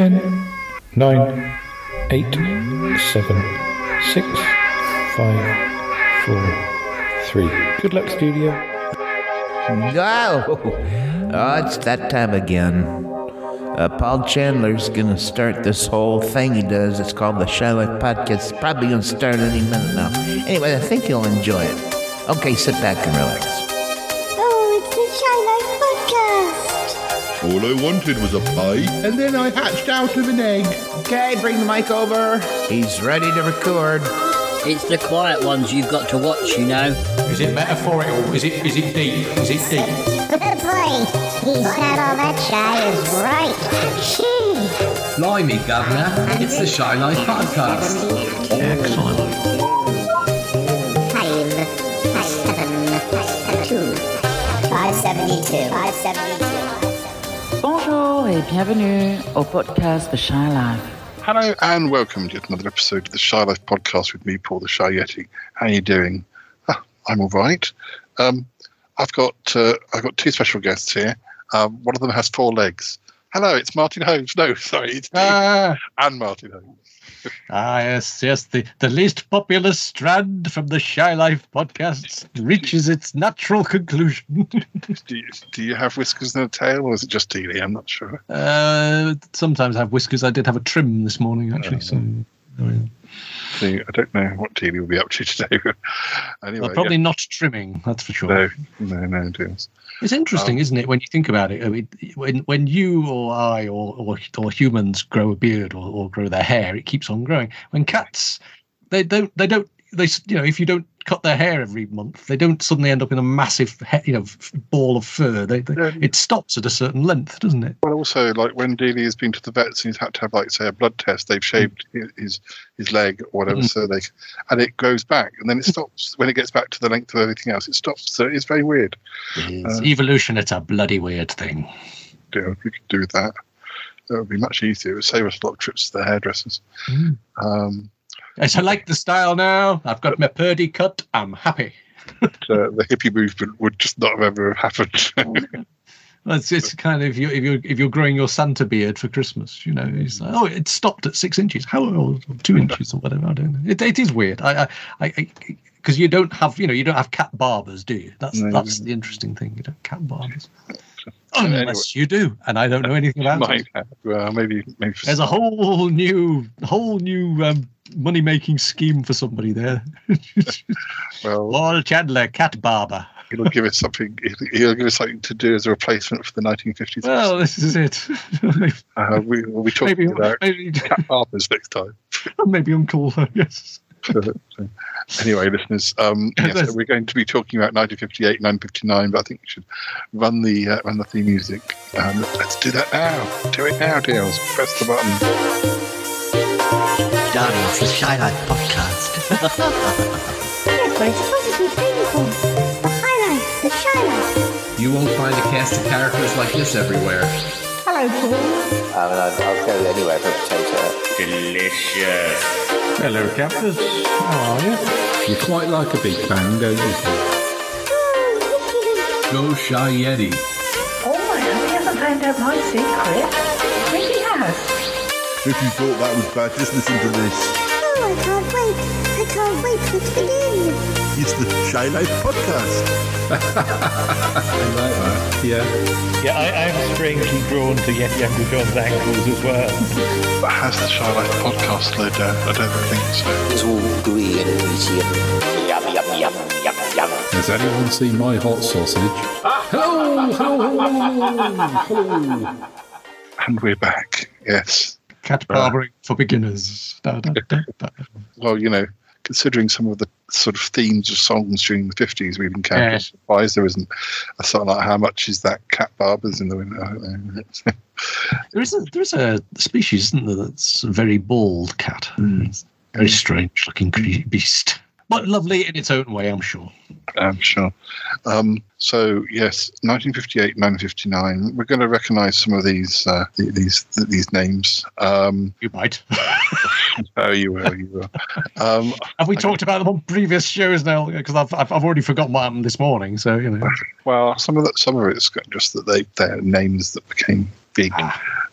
ten, nine, eight, seven, six, five, four, three. Good luck, studio. No! Oh, it's that time again. Uh, Paul Chandler's gonna start this whole thing he does. It's called the Charlotte Podcast. It's probably gonna start any minute now. Anyway, I think you'll enjoy it. Okay, sit back and relax. All I wanted was a pie, and then I hatched out of an egg. Okay, bring the mic over. He's ready to record. It's the quiet ones you've got to watch, you know. Is it metaphorical? Is it is it deep? Is it deep? Good Boy, he said all that shy is right. Gee. Blimey, Governor, it's the Shy Life Podcast. Five, five, seven, five, seven, two. 572. 572. Bonjour et bienvenue au podcast The Shy Life. Hello and welcome to yet another episode of the Shy Life podcast with me, Paul the Shy Yeti. How are you doing? Ah, I'm all right. Um, I've got uh, I've got two special guests here. Um, one of them has four legs. Hello, it's Martin Holmes. No, sorry, it's Dave Ah, and Martin Holmes. Ah, yes, yes. The, the least popular strand from the Shy Life podcast reaches its natural conclusion. Do you, do you have whiskers and a tail, or is it just Dealey? I'm not sure. uh, sometimes I have whiskers. I did have a trim this morning, actually. So, oh, yeah. I don't know what Dealey will be up to today. anyway, well, probably not trimming. That's for sure. no, no, no, deals. It's interesting, Um, isn't it, when you think about it? I mean, when when you or I or or, or humans grow a beard or, or grow their hair, it keeps on growing. When cats, they don't they don't they you know if you don't cut their hair every month, they don't suddenly end up in a massive he- you know f- ball of fur. They, they it stops at a certain length, doesn't it? Well, also, like when Dealey has been to the vets and he's had to have, like, say, a blood test, they've shaved hi- his his leg or whatever, Mm. so they and it goes back, and then it stops when it gets back to the length of everything else. It stops, so it's very weird. It's evolution. It's a bloody weird thing. Yeah, if we could do that. That would be much easier. It would save us a lot of trips to the hairdressers. Mm. Um, Yes, I like the style now. I've got my purdy cut. I'm happy. but, uh, the hippie movement would just not have ever happened. Well, it's, it's kind of if you're, if you're if you're growing your Santa beard for Christmas, you know, it's like, oh, it stopped at six inches, how or two inches or whatever. I don't know. It, it is weird. I, I, I, because you don't have, you know, you don't have cat barbers, do you? That's No. that's the interesting thing. You don't cat barbers, Anyway. unless you do, and I don't know anything about Might it. Well, maybe maybe. There's a whole new, whole new um, money making scheme for somebody there. well, Paul Chandler, cat barber. he'll give us something. He'll, give us something to do as a replacement for the 1950s. Well, this is it. uh, we, we'll be talking maybe, about maybe, cat barbers next time. maybe Uncle. Yes. anyway, listeners, um, yes, Yes. so we're going to be talking about 1958, 1959, but I think we should run the uh, run the theme music. Um, let's do that now. Do it now, deals. Press the button. Darling, it's the Shy Life Podcast. Yes, but it's supposed to be painful. The High The Shy You won't find a cast of characters like this everywhere. Hello, Paul. I mean, I'd, I'll go anywhere for a potato. Delicious. Hello, captors. How are you? You quite like a big bang, don't you? Go Shy Yeti. Oh, my, hope he hasn't found out my secret. I think he has. If you thought that was bad, just listen to this. Oh, I can't wait. I can't wait for it to begin. It's the Shy Life Podcast. I like that. Yeah. Yeah, I, I'm strangely drawn to Yeti Uncle John's ankles as well. But has the Shy Life podcast slowed down? I don't think so. It's all gooey and greasy and yum, yum, yum, yum, yum. Has anyone seen my hot sausage? Hello, hello, hello, hello. And we're back. Yes. Cat barbering uh, for beginners. Da, da, da, da. Well, you know, considering some of the sort of themes of songs during the 50s we've encountered, Yeah. Surprised there isn't a song like How Much Is That Cat Barbers in the Window. I don't know. There is a there is a species, isn't there, that's a very bald cat. Hmm. A very strange looking beast. But lovely in its own way, I'm sure. I'm sure. Um, so yes, 1958, 1959. We're going to recognise some of these uh, these these names. Um, You might. oh, you will, you will. Um, Have we talked about them on previous shows now? Because I've, I've I've already forgotten what happened this morning. So you know, well, some of that, some of it's just that they they're names that became big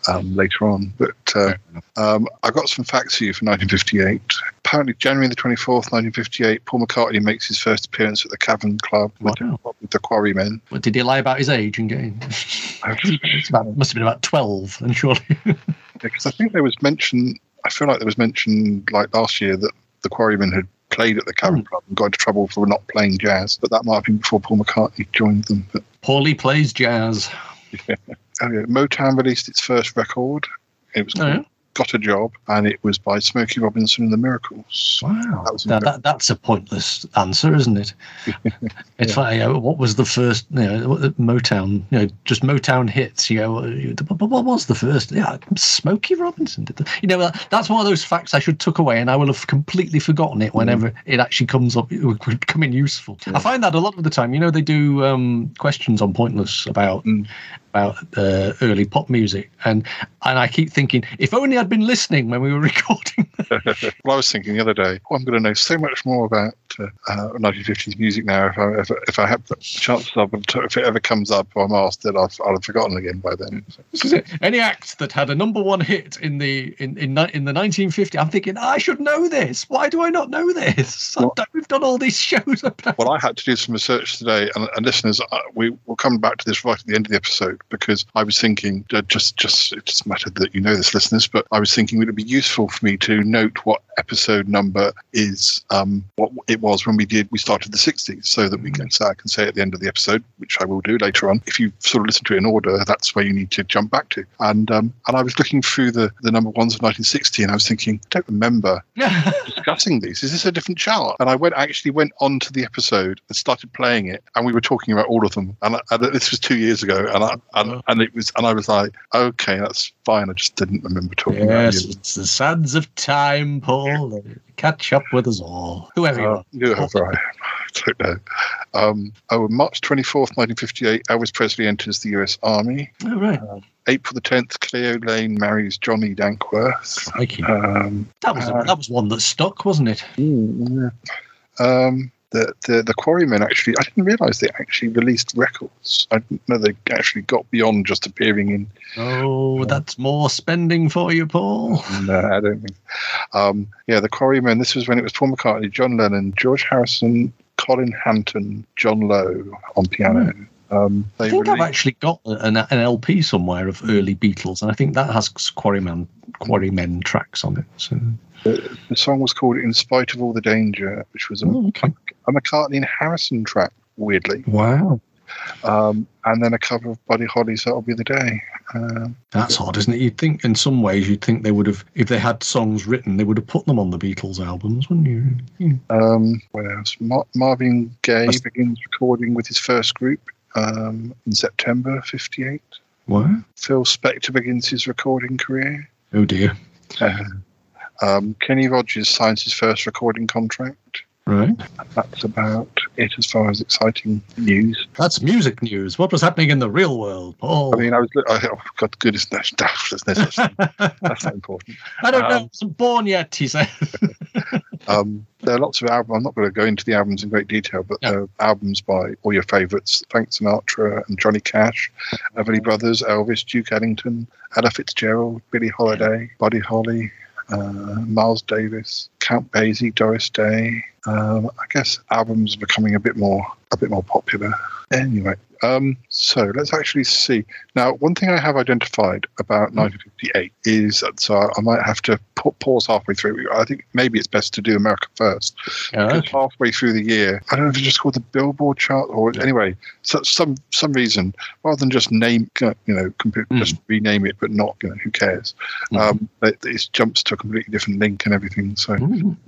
um, later on. But uh, um, I got some facts for you for 1958. Apparently, January the 24th, 1958, Paul McCartney makes his first appearance at the Cavern Club with, with the Quarrymen. What, did he lie about his age in? About, must have been about 12, and surely. Because I think there was mention, I feel like there was mention like last year that the Quarrymen had played at the Cavern Club and got into trouble for not playing jazz, but that might have been before Paul McCartney joined them. But Paulie plays jazz. yeah. Oh, yeah. Motown released its first record. It was called Oh, yeah? Got a Job, and it was by Smokey Robinson and the Miracles. Wow. That Now, that, that's a pointless answer, isn't it? It's like, you know, what was the first, you know, uh, Motown, you know, just Motown hits, you know, uh, but what was the first? Yeah, Smokey Robinson did the, you know, that's one of those facts I should tuck away and I will have completely forgotten it whenever mm. it actually comes up, it would come in useful. I find that a lot of the time, you know, they do um, questions on Pointless about, mm. about uh, early pop music and, and I keep thinking, if only I'd been listening when we were recording. well, I was thinking the other day, oh, I'm going to know so much more about uh, uh, 1950s music now. If I if, if I have the chance, of if it ever comes up or I'm asked, then I'll, I'll have forgotten again by then. It. Any act that had a number one hit in the in in, in the 1950, I'm thinking I should know this. Why do I not know this? Done- We've done all these shows about. Well, I had to do some research today, and, and listeners, uh, we will come back to this right at the end of the episode because I was thinking, uh, just just it just mattered that you know this, listeners, but I was thinking it would it be useful for me to note what episode number is um, what it was when we did we started the 60s, so that we can so I can say at the end of the episode, which I will do later on. If you sort of listen to it in order, that's where you need to jump back to. And um, and I was looking through the the number ones of 1960, and I was thinking, I don't remember discussing these. Is this a different chart? And I went actually went onto the episode and started playing it, and we were talking about all of them. And, I, and this was two years ago, and I and, and it was, and I was like, okay, that's fine. I just didn't remember talking Yes, it. it's the sands of time, Paul. Catch up with us all. Whoever you Uh, are. whoever I am, I don't know. Um, oh, on March 24th, 1958, Elvis Presley enters the US Army. Oh, right. April the 10th, Cleo Laine marries Johnny Dankworth. Thank you. Um, That was uh, that was one that stuck, wasn't it? Um, the, the the Quarrymen actually, I didn't realise they actually released records. I didn't know they actually got beyond just appearing in. Oh, that's more spending for you, Paul. No, I don't think. Um, yeah, the Quarrymen. This was when it was Paul McCartney, John Lennon, George Harrison, Colin Hanton, John Lowe on piano. Um, I they think I've actually got an, an LP somewhere of early Beatles, and I think that has Quarryman Quarrymen tracks on it. So the, the song was called "In Spite of All the Danger," which was a, Oh, okay. A McCartney and Harrison track. Weirdly, wow, um, and then a cover of Buddy Holly's "That'll Be the Day." Um, that's odd, isn't it? You'd think, in some ways, you'd think they would have, if they had songs written, they would have put them on the Beatles albums, wouldn't you? Yeah. Um, what else? Mar- Marvin Gaye That's- begins recording with his first group um, in September '58. What? Phil Spector begins his recording career. Oh dear. Uh, um, Kenny Rogers signs his first recording contract. Right. That's about it as far as exciting news. That's music news. What was happening in the real world, Paul? I mean, I was. I, oh, God, goodness, that's, that's, that's, that's not important. I don't know. I um, wasn't born yet, he said. Um, there are lots of albums. I'm not going to go into the albums in great detail, but there are albums by all your favourites: Frank Sinatra and Johnny Cash, Everly Brothers, Elvis, Duke Ellington, Ella Fitzgerald, Billie Holiday, Buddy Holly, uh, Miles Davis, Count Basie, Doris Day. Um, I guess albums becoming a bit more a bit more popular. Anyway, um, so let's actually see. Now, one thing I have identified about 1958 is that so I might have to pa- pause halfway through. I think maybe it's best to do America first. Because halfway through the year, I don't know if it's just called the Billboard chart or anyway, so some some reason rather than just name, you know, comp- just rename it, but not, you know, who cares? Um, it, it jumps to a completely different link and everything. So,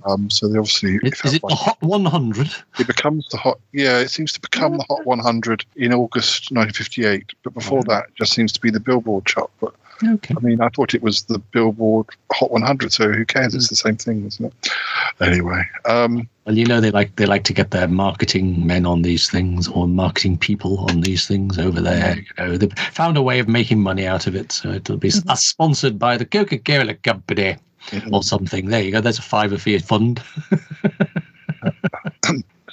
um, so they obviously if Is it the Hot 100? it becomes the hot yeah it seems to become the hot 100 in august 1958 but before that it just seems to be the billboard chart but Okay. i mean i thought it was the billboard hot 100 so who cares it's the same thing isn't it anyway um Well, you know they like they like to get their marketing men on these things or marketing people on these things over there. You know, they've found a way of making money out of it, so it'll be uh, sponsored by the Coca-Cola Company or something. There you go. There's a fiver for your fund.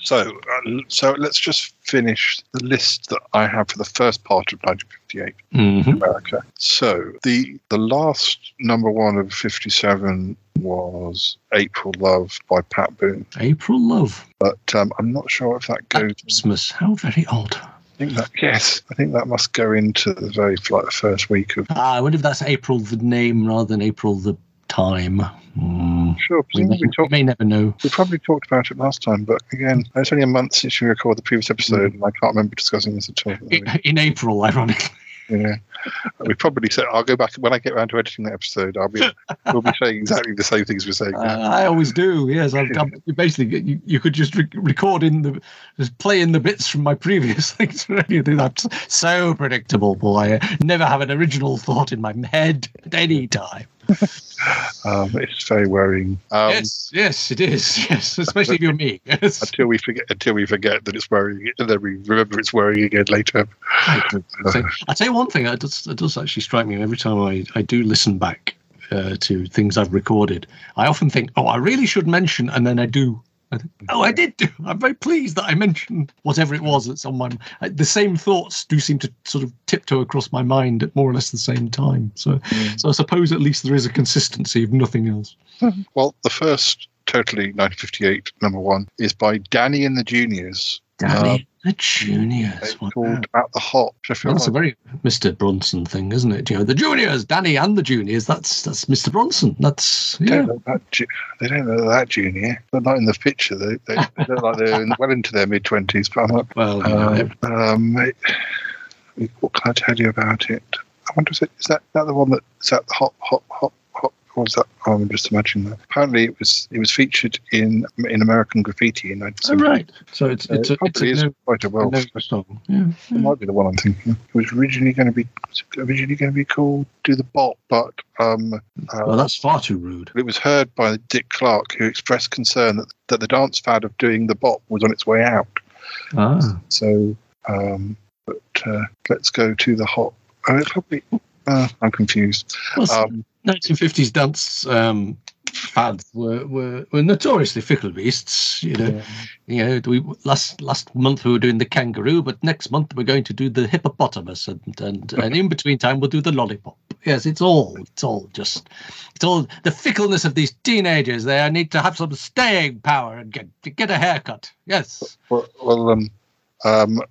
So, uh, so let's just finish the list that I have for the first part of 1958 Mhm. America. So the the last number one of 57 was April Love by Pat Boone, April Love. but um, I'm not sure if that goes. At Christmas. How very odd. I think that yes, I think that must go into the very like the first week of. Ah, I wonder if that's April the name rather than April the time. Hmm. Sure, We may, we we may never know. We probably talked about it last time, but again, it's only a month since we recorded the previous episode, and I can't remember discussing this at all. In, in April, ironically. Yeah, we probably said I'll go back when I get around to editing the episode. I'll be we'll be saying exactly the same things we're saying. Uh, now. I always do. Yes, I've, basically you, you could just re- record in the just play in the bits from my previous things. You do that. So predictable, boy. I never have an original thought in my head at any time. Um, it's very worrying. Um, yes, yes, it is. Yes, especially if you're me. Yes. Until we forget, until we forget that it's worrying, and then we remember it's worrying again later. So, I'll tell you one thing. It does, it does actually strike me every time I, I do listen back uh, to things I've recorded. I often think, oh, I really should mention, and then I do. I think, oh, I did do. I'm very pleased that I mentioned whatever it was that's on my. uh, The same thoughts do seem to sort of tiptoe across my mind at more or less the same time. So, mm. so I suppose at least there is a consistency, if nothing else. Mm-hmm. Well, the first totally 1958 number one is by Danny and the Juniors. Danny uh, the Juniors. Called At the Hop. which I feel That's a very Mr. Bronson thing, isn't it? You know, the juniors, Danny and the juniors. That's that's Mr. Bronson. That's They yeah. don't, that ju- they don't look that junior. They're not in the picture. They, they, they look like they're in- well into their mid twenties. But not, Well, know, um, um, it- what can I tell you about it? I wonder is, it, is that, that the one that is that the hop hop hop Or was that? Oh, I'm just imagining that. Apparently, it was it was featured in in American Graffiti in oh, right. So it's it's Uh, a, it's a, is no, quite a a well. no song. Yeah. It might be the one I'm thinking. It was originally going to be originally going to be called "Do the Bop," but um, uh, Well, that's far too rude. it was heard by Dick Clark, who expressed concern that, that the dance fad of doing the bop was on its way out. Ah. So, um, but uh, let's go to the hop. Oh, probably. Uh, I'm confused. Well, Um, 1950s dance um, fads were, were, were notoriously fickle beasts. You know, you know. We last last month we were doing the kangaroo, but next month we're going to do the hippopotamus, and and, and in between time we'll do the lollipop. Yes, it's all it's all just it's all the fickleness of these teenagers. They need to have some staying power and get get a haircut. Yes. well, well um, um,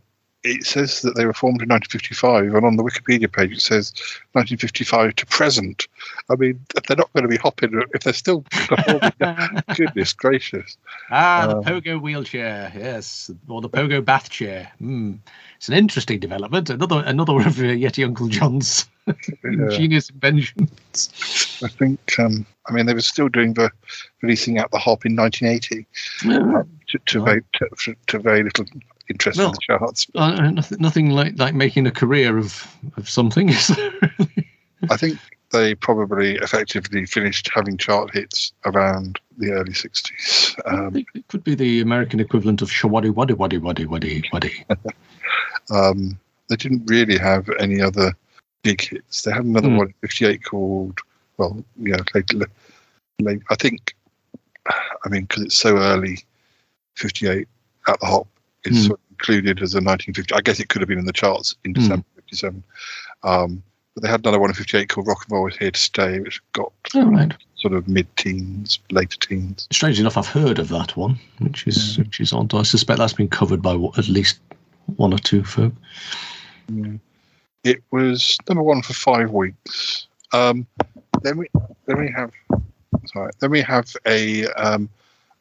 it says that they were formed in 1955, and on the Wikipedia page it says 1955 to present. I mean, they're not going to be hopping if they're still performing. Goodness gracious! Ah, the Um, pogo wheelchair, yes, or the pogo bath chair. Hmm. It's an interesting development. Another another one of uh, Yeti Uncle John's ingenious inventions. I think. Um, I mean, they were still doing the releasing out the hop in 1980 Yeah. um, to, to, very, to, to very little interest in the charts. Uh, nothing, nothing like like making a career of of something. I think they probably effectively finished having chart hits around the early 60s. Um, it could be the American equivalent of shawadi waddy waddy waddy waddy waddy. um, they didn't really have any other big hits. They had another Hmm. one in 58 called, well, yeah, late, late, I think, I mean, because it's so early, 58 at the hop Hmm. sort of included as a 1950. I guess it could have been in the charts in Hmm. December 57. Um, but they had another one in 58 called Rock and Roll is Here to Stay, which got All right. sort of mid teens, later teens. Strangely enough, I've heard of that one, which is which is on. I suspect that's been covered by at least one or two folk. It was number one for five weeks. Um, then we then we have sorry, then we have a um,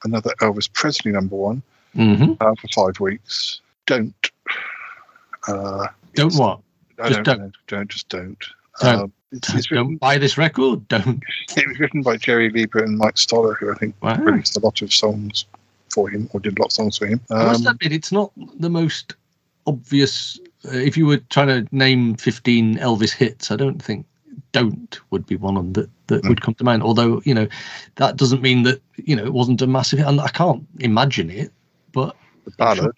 another Elvis Presley number one Mm-hmm. uh, for five weeks. Don't uh, Don't what? I Just don't, don't. don't just don't. Don't. Um, it's, it's written, Don't buy this record. Don't. it was written by Jerry Leiber and Mike Stoller, who I think Wow. released a lot of songs for him or did a lot of songs for him. I must Um, admit, it's not the most obvious. Uh, if you were trying to name 15 Elvis hits, I don't think "Don't" would be one of them that, that Hmm. would come to mind. Although, you know, that doesn't mean that, you know, it wasn't a massive hit. And I can't imagine it, but the ballad.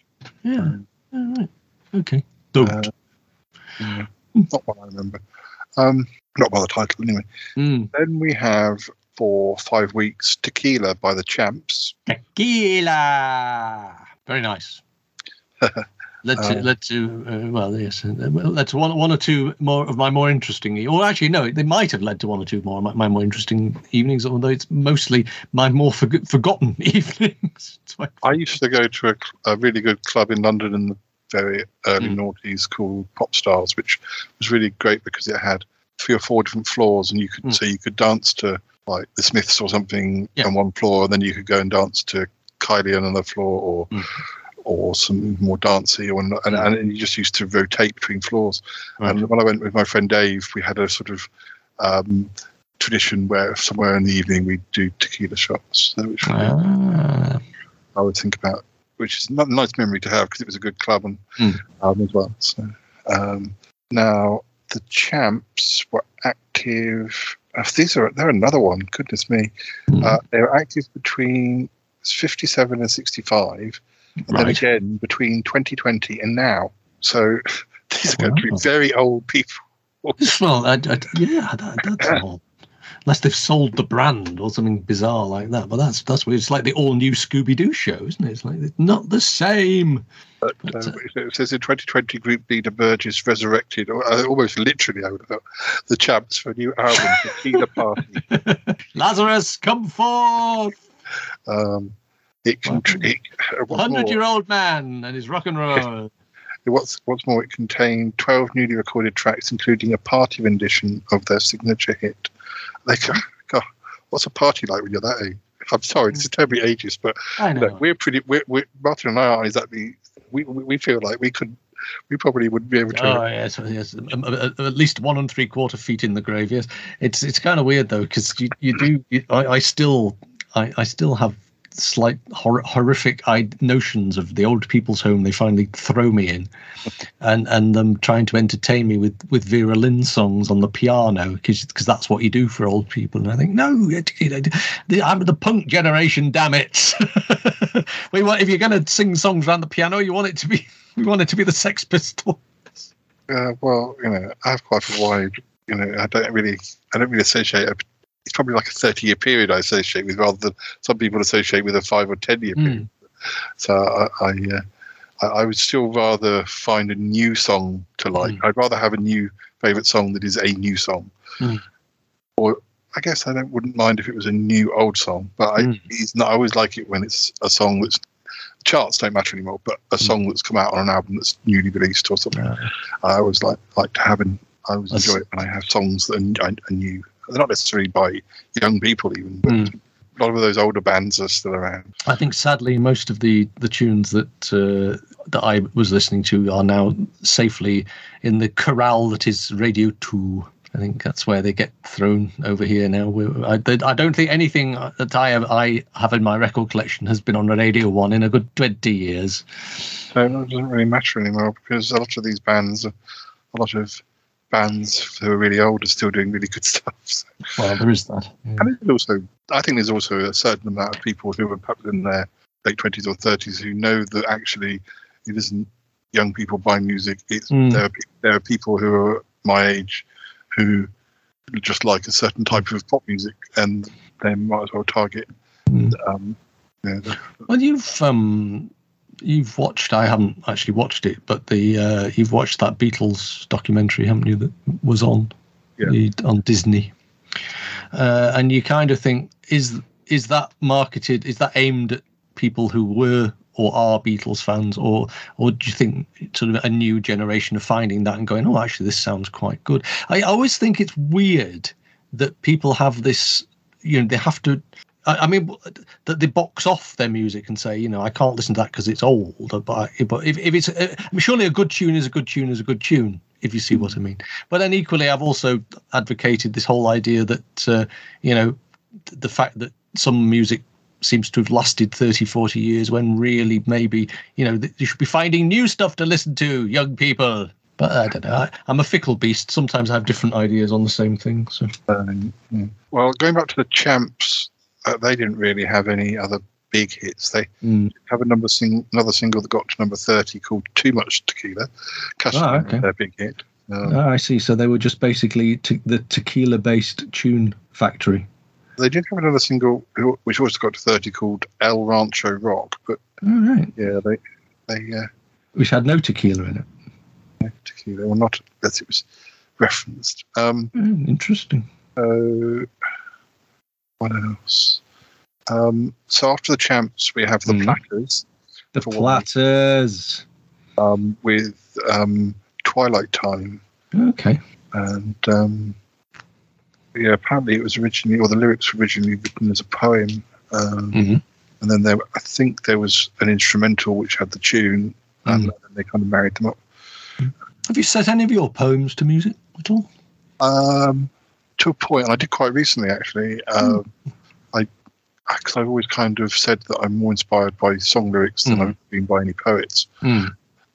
yeah. All right. Okay. Don't. Uh, yeah, not one I remember. Um, not by the title, anyway. Mm. Then we have for five weeks Tequila by the Champs. Tequila. Very nice. led to Um, led to uh, well yes uh, led to one one or two more of my more interesting or actually no they might have led to one or two more of my, my more interesting evenings although it's mostly my more forg forgotten evenings I used to go to a, a really good club in London in the very early Mm. noughties called Popstarz, which was really great because it had three or four different floors, and you could Mm. so you could dance to like the Smiths or something Yeah. on one floor, and then you could go and dance to Kylie on another floor, or Mm. Or some more dancey, or and, and, and you just used to rotate between floors. Right. And when I went with my friend Dave, we had a sort of um, tradition where somewhere in the evening we'd do tequila shots, which Ah. I would think about, which is a nice memory to have because it was a good club and Mm. um, as well. So um, now the champs were active. Uh, these are they're another one. Goodness me, Mm. uh, they were active between 57 and 65, and then again between 2020 and now. So these are going to be very old people. well I, I, yeah that, that's all unless they've sold the brand or something bizarre like that but that's that's weird it's like the all new scooby-doo show isn't it it's like it's not the same But But, uh, uh, it says in 2020, group leader Burgess resurrected, or uh, almost literally, I would have thought, the champs for a new album, Tequila Party. lazarus come forth Um, it can. tr- It, uh, what's, hundred more, year old man and his rock and roll what's, what's more, it contained 12 newly recorded tracks, including a party rendition of their signature hit. Like, God, what's a party like when you're that age? I'm sorry, this is terribly ageist, but know we're pretty. We're, we're, Martin and I aren't exactly. We, we we feel like we could. We probably wouldn't be able to. Oh yes, yes. Um, uh, uh, At least one and three quarter feet in the grave. Yes, it's it's kind of weird though because you you do. You, I, I still I, I still have slight hor- horrific I, notions of the old people's home they finally throw me in, and and them trying to entertain me with with Vera Lynn songs on the piano because because that's what you do for old people. And I think no, it- it- it- I'm the punk generation. Damn it! we want if you're going to sing songs around the piano, you want it to be we want it to be the Sex Pistols. Uh, well, you know, I have quite a wide. You know, I don't really. I don't really associate. A, it's probably like a thirty-year period I associate with, rather than some people associate with a five or ten-year Mm. period. So I, I, uh, I, I would still rather find a new song to like. Mm. I'd rather have a new favorite song that is a new song, Mm. or I guess I don't wouldn't mind if it was a new old song. But I, Mm. it's not, I always like it when it's a song that's charts don't matter anymore, but a song that's come out on an album that's newly released or something. I always like like to have an. I always That's- enjoy it when I have songs that are, are new. They're not necessarily by young people even, but Mm. a lot of those older bands are still around. I think sadly most of the the tunes that uh, that I was listening to are now safely in the corral that is Radio Two. I think that's where they get thrown over here now. I, I don't think anything that I have I have in my record collection has been on Radio One in a good twenty years. So it doesn't really matter anymore because a lot of these bands, a lot of bands who are really old are still doing really good stuff. So. Well, there is that. And there's also, I think there's also a certain amount of people who are perhaps in their late twenties or thirties who know that actually it isn't young people buying music. It's Mm. there. Are, there are people who are my age who just like a certain type of pop music, and they might as well target. Mm. Um, yeah, Well, you've um, you've watched. I haven't actually watched it, but the uh, you've watched that Beatles documentary, haven't you? That was on Yeah. on Disney, uh, and you kind of think is is that marketed? Is that aimed at people who were or are Beatles fans, or or do you think sort of a new generation of finding that and going, oh, actually, this sounds quite good? I always think it's weird that people have this. You know, they have to I, I mean, that they box off their music and say, you know, I can't listen to that because it's old. But I, but if, if it's, uh, I mean, surely a good tune is a good tune is a good tune, if you see what I mean. But then equally, I've also advocated this whole idea that, uh, you know, the fact that some music seems to have lasted 30, 40 years when really maybe, you know, th- you should be finding new stuff to listen to, young people. But I don't know. I, I'm a fickle beast. Sometimes I have different ideas on the same thing. So. um, yeah. Well, going back to the champs, uh, they didn't really have any other big hits. They Mm. have a number sing- another single that got to number thirty called "Too Much Tequila." Customer, Oh, okay. their big hit. Um, Ah, I see. So they were just basically te- the tequila-based tune factory. They did have another single which also got to 30 called El Rancho Rock, but All right. Yeah, they they uh, Which had no tequila in it. tequila, or not as it was referenced. Um, Mm, interesting. uh, what else? Um, so after the champs, we have the Mhm. platters The platters. um, with um, Twilight Time, Okay. and um, yeah, apparently it was originally, or the lyrics were originally written as a poem, um, Mhm. and then there, I think there was an instrumental which had the tune, and then they kind of married them up. Have you set any of your poems to music at all? Um, to a point, and I did quite recently actually. Um, I because I've always kind of said that I'm more inspired by song lyrics than Mm. I've been by any poets. Mm.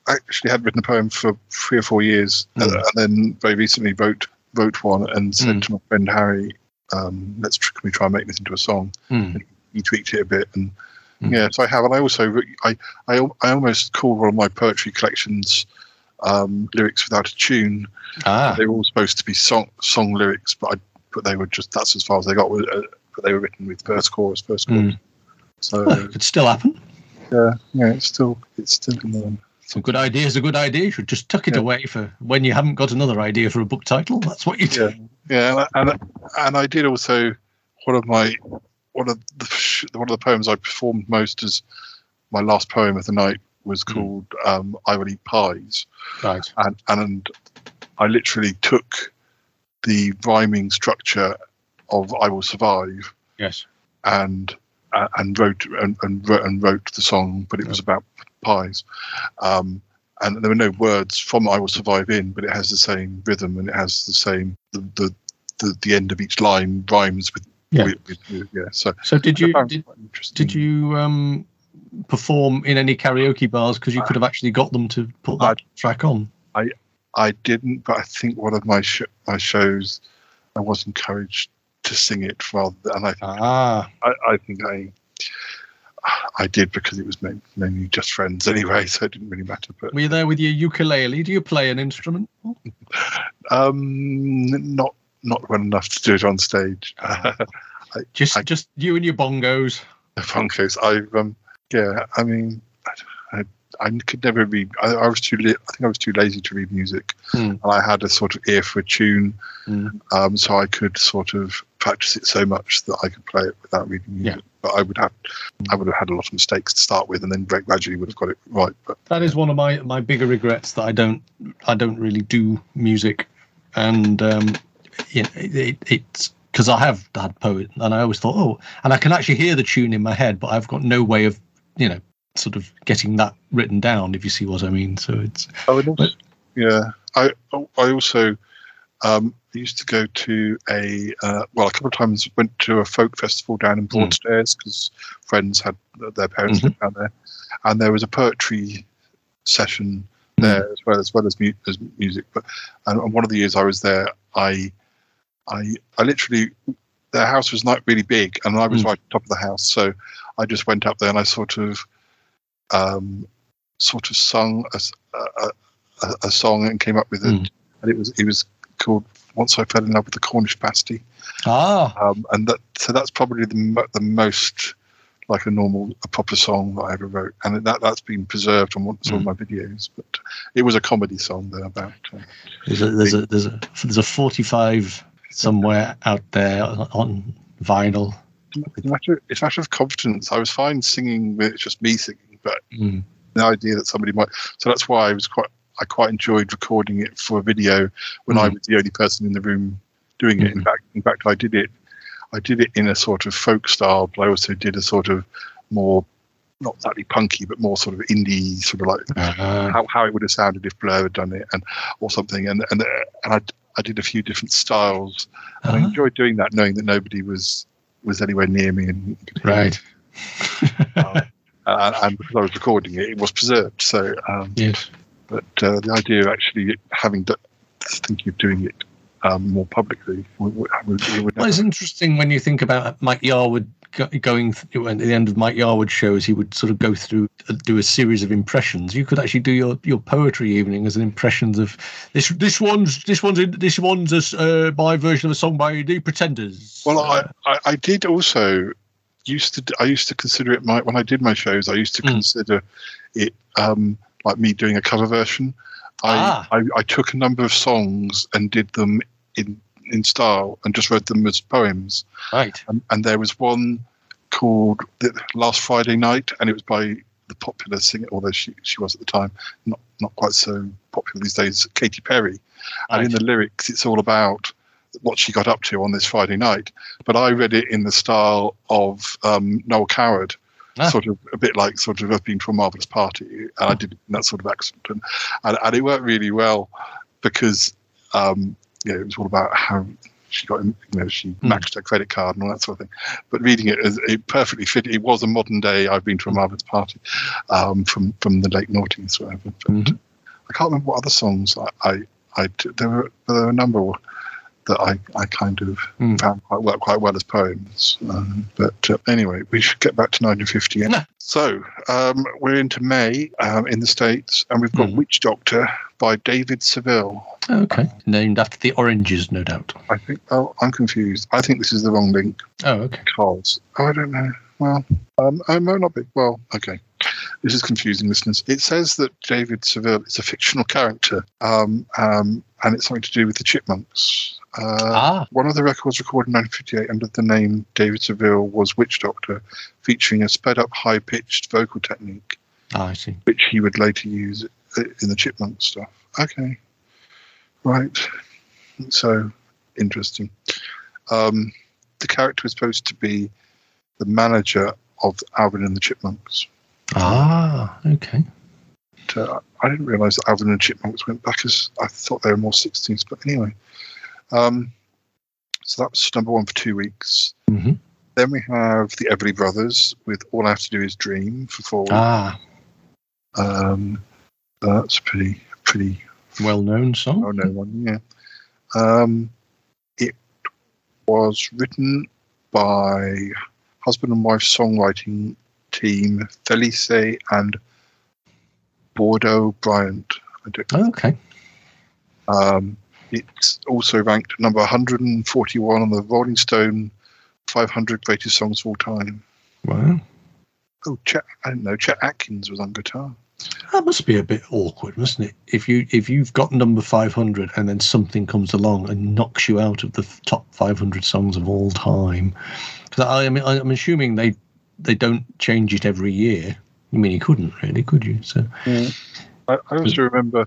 I actually had written a poem for three or four years, Mm. uh, and then very recently wrote wrote one and said Mm. to my friend Harry, um, "Let's tr- can we try and make this into a song?" Mm. He tweaked it a bit, and Mm. yeah, so I have. And I also I I, I almost called one of my poetry collections um, lyrics without a tune. Ah. They were all supposed to be song song lyrics, but I but they were just that's as far as they got. with- Uh, but they were written with verse chorus, verse chorus. Mm. So Well, it could still happen. yeah, yeah, it's still it's still in the Some good idea is a good idea. You should just tuck it Yeah. away for when you haven't got another idea for a book title. That's what you do. yeah, yeah, and and, and I did also one of my one of the one of the poems I performed most as my last poem of the night was Mm. called um, "I Will Eat Pies," Right. and and I literally took the rhyming structure of "I Will Survive" Yes. and uh, and wrote and, and wrote and wrote the song, but it was about pies. Um, and there were no words from "I Will Survive" in, but it has the same rhythm and it has the same the the, the, the end of each line rhymes with Yeah. with, with- yeah. So So did you did, did you um perform in any karaoke bars because you could have actually got them to put that track on? I I didn't, but I think one of my sh- my shows, I was encouraged to sing it rather, than, and I Ah. I, I think I I did because it was mainly just friends anyway, so it didn't really matter. But Were you there with your ukulele? Do you play an instrument? um, not not well enough to do it on stage. Just I- just you and your bongos. Funkos. I um yeah. I mean, I, I, could never read. I, I was too. I think I was too lazy to read music, Hmm. and I had a sort of ear for a tune, Hmm. um, so I could sort of practice it so much that I could play it without reading music. But I would have, I would have had a lot of mistakes to start with, and then very gradually would have got it right. But That is one of my my bigger regrets that I don't I don't really do music, and um, you know, it, it, it's because I have had poet, and I always thought, oh, and I can actually hear the tune in my head, but I've got no way of you know sort of getting that written down, if you see what I mean. So it's Oh, and also, yeah, I I also um, used to go to a uh, well, a couple of times went to a folk festival down in Broadstairs because friends had their parents lived down there, and there was a poetry session there as well as well as, mu- as music. But and, and one of the years I was there, I I I literally their house was not really big, and I was Mm. right at top of the house, so I just went up there and I sort of um, sort of sung a song and came up with it, and it was it was called "Once I Fell in Love with the Cornish Pasty," ah um, and that so that's probably the the most like a normal a proper song that I ever wrote, and that that's been preserved on one- some of my videos. But it was a comedy song there about. Uh, there's a there's a there's a there's a 45 somewhere out there on vinyl. It's a matter, it's a matter of confidence. I was fine singing with it's just me singing, but Mm. the idea that somebody might. So that's why I was quite. I quite enjoyed recording it for a video when I Mm. was the only person in the room doing it. In Mhm. fact, in fact, I did it. I did it in a sort of folk style, but I also did a sort of more, not exactly punky, but more sort of indie, sort of like Ah. how, how it would have sounded if Blur had done it, and or something. And and and I I did a few different styles, and I Uh-huh. enjoyed doing that, knowing that nobody was was anywhere near me and could hear me. Right. uh, and because I was recording it, it was preserved. So, um, Yes. but uh, the idea of actually having to thinking of doing it um, more publicly would, would, would, would Well, it's interesting when you think about Mike Yarwood go- going th- at the end of Mike Yarwood shows. He would sort of go through, uh, do a series of impressions. You could actually do your, your poetry evening as an impressions of this. This one's this one's this one's a, uh, my version of a song by the Pretenders. Well, I, I, I did also used to I used to consider it my when I did my shows. I used to Mm. consider it um, like me doing a cover version. I, Ah. I I took a number of songs and did them in in style and just read them as poems. Right. And, and there was one called the Last Friday Night, and it was by the popular singer, although she she was at the time not not quite so popular these days, Katy Perry. And in the lyrics, it's all about what she got up to on this Friday night. But I read it in the style of um, Noel Coward, Ah. sort of a bit like sort of I've been to a marvelous party, and I did that sort of accent, and and, and it worked really well because um, you know it was all about how she got in you know she hmm. maxed her credit card and all that sort of thing. But reading it, it perfectly fit. It was a modern day. I've been to a hmm. marvelous party um, from from the late noughties, or whatever. But hmm. I can't remember what other songs I there were there were a number that I, I kind of found quite well, quite well as poems. Um, but uh, anyway, we should get back to 1958. So um, we're into May um, in the States, and we've got Witch Doctor by David Seville. Okay. Named after the oranges, no doubt. I think, oh, I'm confused. I think this is the wrong link. Oh, okay. Because, oh, I don't know. Well, um, I might not be. Well, okay. This is confusing, listeners. It says that David Seville is a fictional character, um, um, and it's something to do with the Chipmunks. Uh, Ah. One of the records recorded in 1958 under the name David Seville was Witch Doctor, featuring a sped up, high pitched vocal technique, Ah, I see. which he would later use in the Chipmunk stuff. Okay. Right. So interesting. Um, the character was supposed to be the manager of Alvin and the Chipmunks. Ah, okay. But, uh, I didn't realise that Alvin and the Chipmunks went back as I thought they were more 16s. But anyway, um, so that was number one for two weeks. Mhm. Then we have the Everly Brothers with All I Have to Do Is Dream for four weeks. Ah, Um, that's pretty, pretty well known song. Oh no one, yeah. Um, it was written by husband and wife songwriting team Felice and Boudleaux Bryant. I don't okay. Um, it's also ranked number 141 on the Rolling Stone 500 greatest songs of all time. Wow. Oh, Chet, I don't know. Chet Atkins was on guitar. That must be a bit awkward, mustn't it? If you if you've got number five hundred and then something comes along and knocks you out of the top five hundred songs of all time. 'Cause I, I mean, I- I'm assuming they they don't change it every year. I mean, you couldn't really, could you? So I, I also remember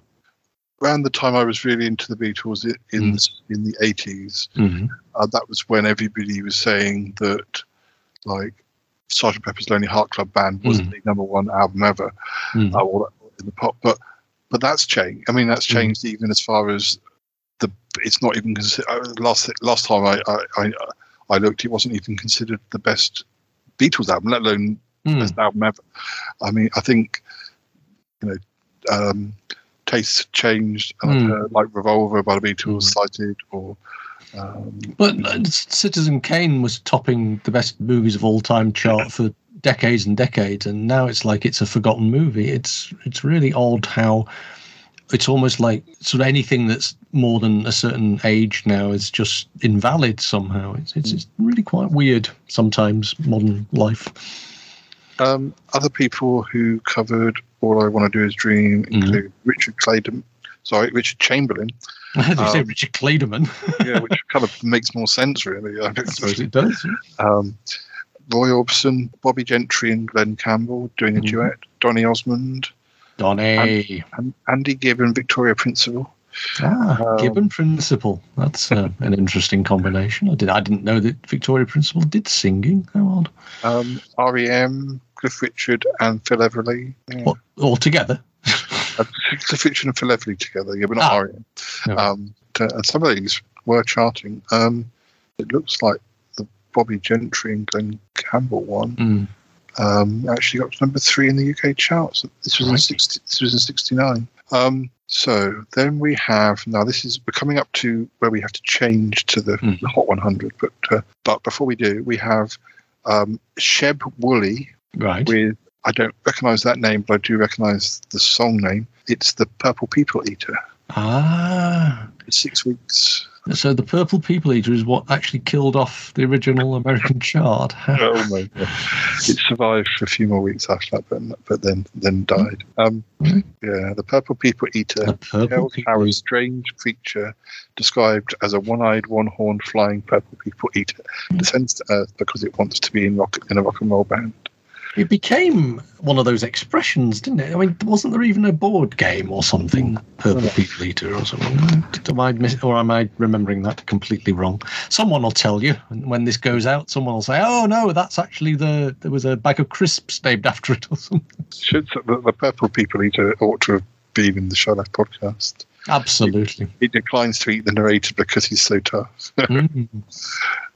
around the time I was really into the Beatles in the, in the 80s. Mhm. Uh, that was when everybody was saying that, like, Sergeant Pepper's Lonely Heart Club Band wasn't the number one album ever, Mm. uh, or in the pop. But but that's changed. I mean, that's Mm. changed even as far as the. It's not even considered. Last last time I, I I I looked, it wasn't even considered the best Beatles album, let alone Mm. best album ever. I mean, I think you know. Um, tastes changed, and I've Mm. heard like Revolver by the Beatles cited, or um, But uh, Citizen Kane was topping the best movies of all time chart for decades and decades, and now it's like it's a forgotten movie. It's it's really odd how it's almost like sort of anything that's more than a certain age now is just invalid somehow. It's it's, it's really quite weird sometimes modern life. Um, other people who covered All I Want to Do Is Dream Mm-hmm. include Richard Clayton, sorry, Richard Chamberlain. As you say, Um, Richard Clayderman. yeah, which kind of makes more sense, really. I suppose it does. Um, Roy Orbison, Bobbie Gentry, and Glen Campbell doing a Mhm. duet. Donny Osmond, Donny. and Andy Gibb and Victoria Principal. Ah, Um, Gibbon Principal. That's uh, an interesting combination. I did. I didn't know that Victoria Principal did singing. How odd. Um, REM, Cliff Richard, and Phil Everly. Yeah. What, all together. Uh, Cliff Richard and Phil Everly together, yeah, but not Ah. REM. No. Um, and some of these were charting. Um, it looks like the Bobbie Gentry and Glen Campbell one Mm. um, actually got to number three in the UK charts. This was in 60, this was in '69. Um, so then we have now this is we're coming up to where we have to change to the, Mm. the Hot 100. But uh, but before we do, we have um, Sheb Wooley Right. with I don't recognise that name, but I do recognise the song name. It's the Purple People Eater. Ah. Six weeks. So the Purple People Eater is what actually killed off the original American chart. oh my god! It survived for a few more weeks after that, but but then then died. Um, yeah, the Purple People Eater Purple People a strange creature described as a one-eyed, one-horned flying Purple People Eater descends to Earth because it wants to be in rock in a rock and roll band. It became one of those expressions, didn't it? I mean, wasn't there even a board game or something, Purple People Eater or something? Am I miss- or am I remembering that completely wrong? Someone will tell you and when this goes out. Someone will say, "Oh no, that's actually the there was a bag of crisps named after it or something." Should the, the Purple People Eater ought to have been in the Shy Life podcast. Absolutely. He declines to eat the narrator because he's so tough. Mm.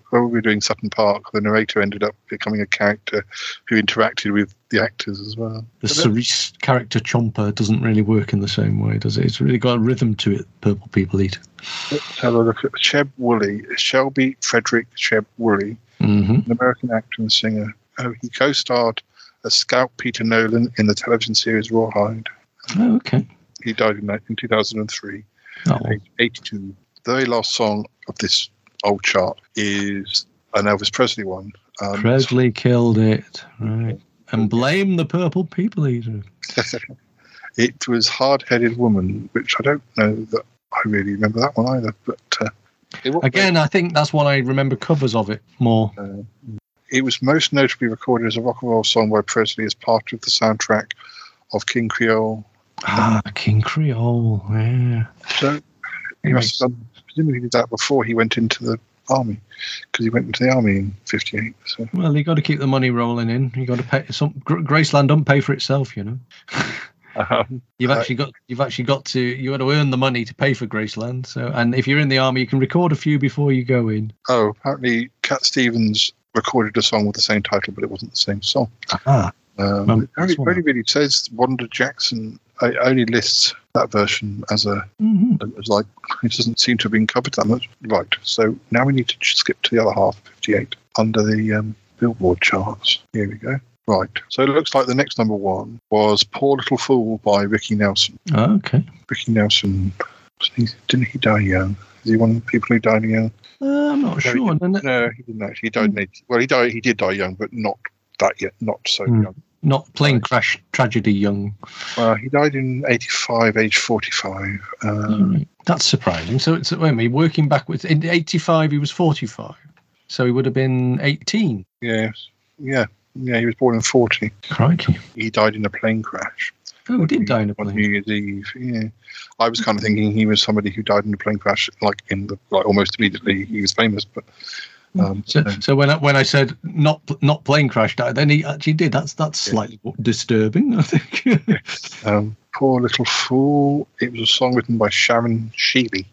When we were doing Sutton Park, the narrator ended up becoming a character who interacted with the actors as well. The Cerise character Chomper doesn't really work in the same way, does it? It's really got a rhythm to it. Purple People Eater. Let's have a look at Sheb Wooley, Shelby Frederick Sheb Wooley, Mm-hmm. an American actor and singer. Oh, he co-starred as Scout Peter Nolan in the television series Rawhide. Oh, okay. He died in, in 2003, Oh, 82. The very last song of this old chart is an Elvis Presley one. Um, Presley killed it, right? And blame the Purple People Eater. it was Hard Headed Woman, which I don't know that I really remember that one either. But uh, Again, I think that's one I remember covers of it more. uh, it was most notably recorded as a rock and roll song by Presley as part of the soundtrack of King Creole. Ah, King Creole. Yeah. So he must have done, presumably he did that before he went into the army, because he went into the army in '58. So Well, you got to keep the money rolling in. You got to pay some. Gr- Graceland don't pay for itself, you know. um, You've actually got. You've actually got to. You got to earn the money to pay for Graceland. So, and if you're in the army, you can record a few before you go in. oh, apparently Cat Stevens recorded a song with the same title, but it wasn't the same song. Ah. Um, Well, it only, only really says Wanda Jackson. I only lists that version as a Mhm. as like it doesn't seem to have been covered that much. Right. So now we need to skip to the other half, 58, under the um, Billboard charts. Here we go. Right. So it looks like the next number one was "Poor Little Fool" by Ricky Nelson. Oh, okay. Ricky Nelson, didn't he die young? Is he one of the people who died young? Uh, I'm not No, sure. he No, he didn't actually. He died. 80 Well, he died. He did die young, but not that yet. Not so Hmm. young. Not plane crash tragedy young. Uh, he died in 85, age 45. Um, Alright. That's surprising. So it's wait a minute, working backwards. In '85, he was 45, so he would have been 18. Yes. Yeah. Yeah. He was born in 40. Crikey! He died in a plane crash. Oh, he did die in a on plane. New Year's Eve. Yeah, I was kind of thinking he was somebody who died in a plane crash, like in the like almost immediately he was famous. But um, So, so when I, when I said not not plane crash died, then he actually did. That's that's slightly disturbing. I think. um, poor little fool. It was a song written by Sharon Sheeley,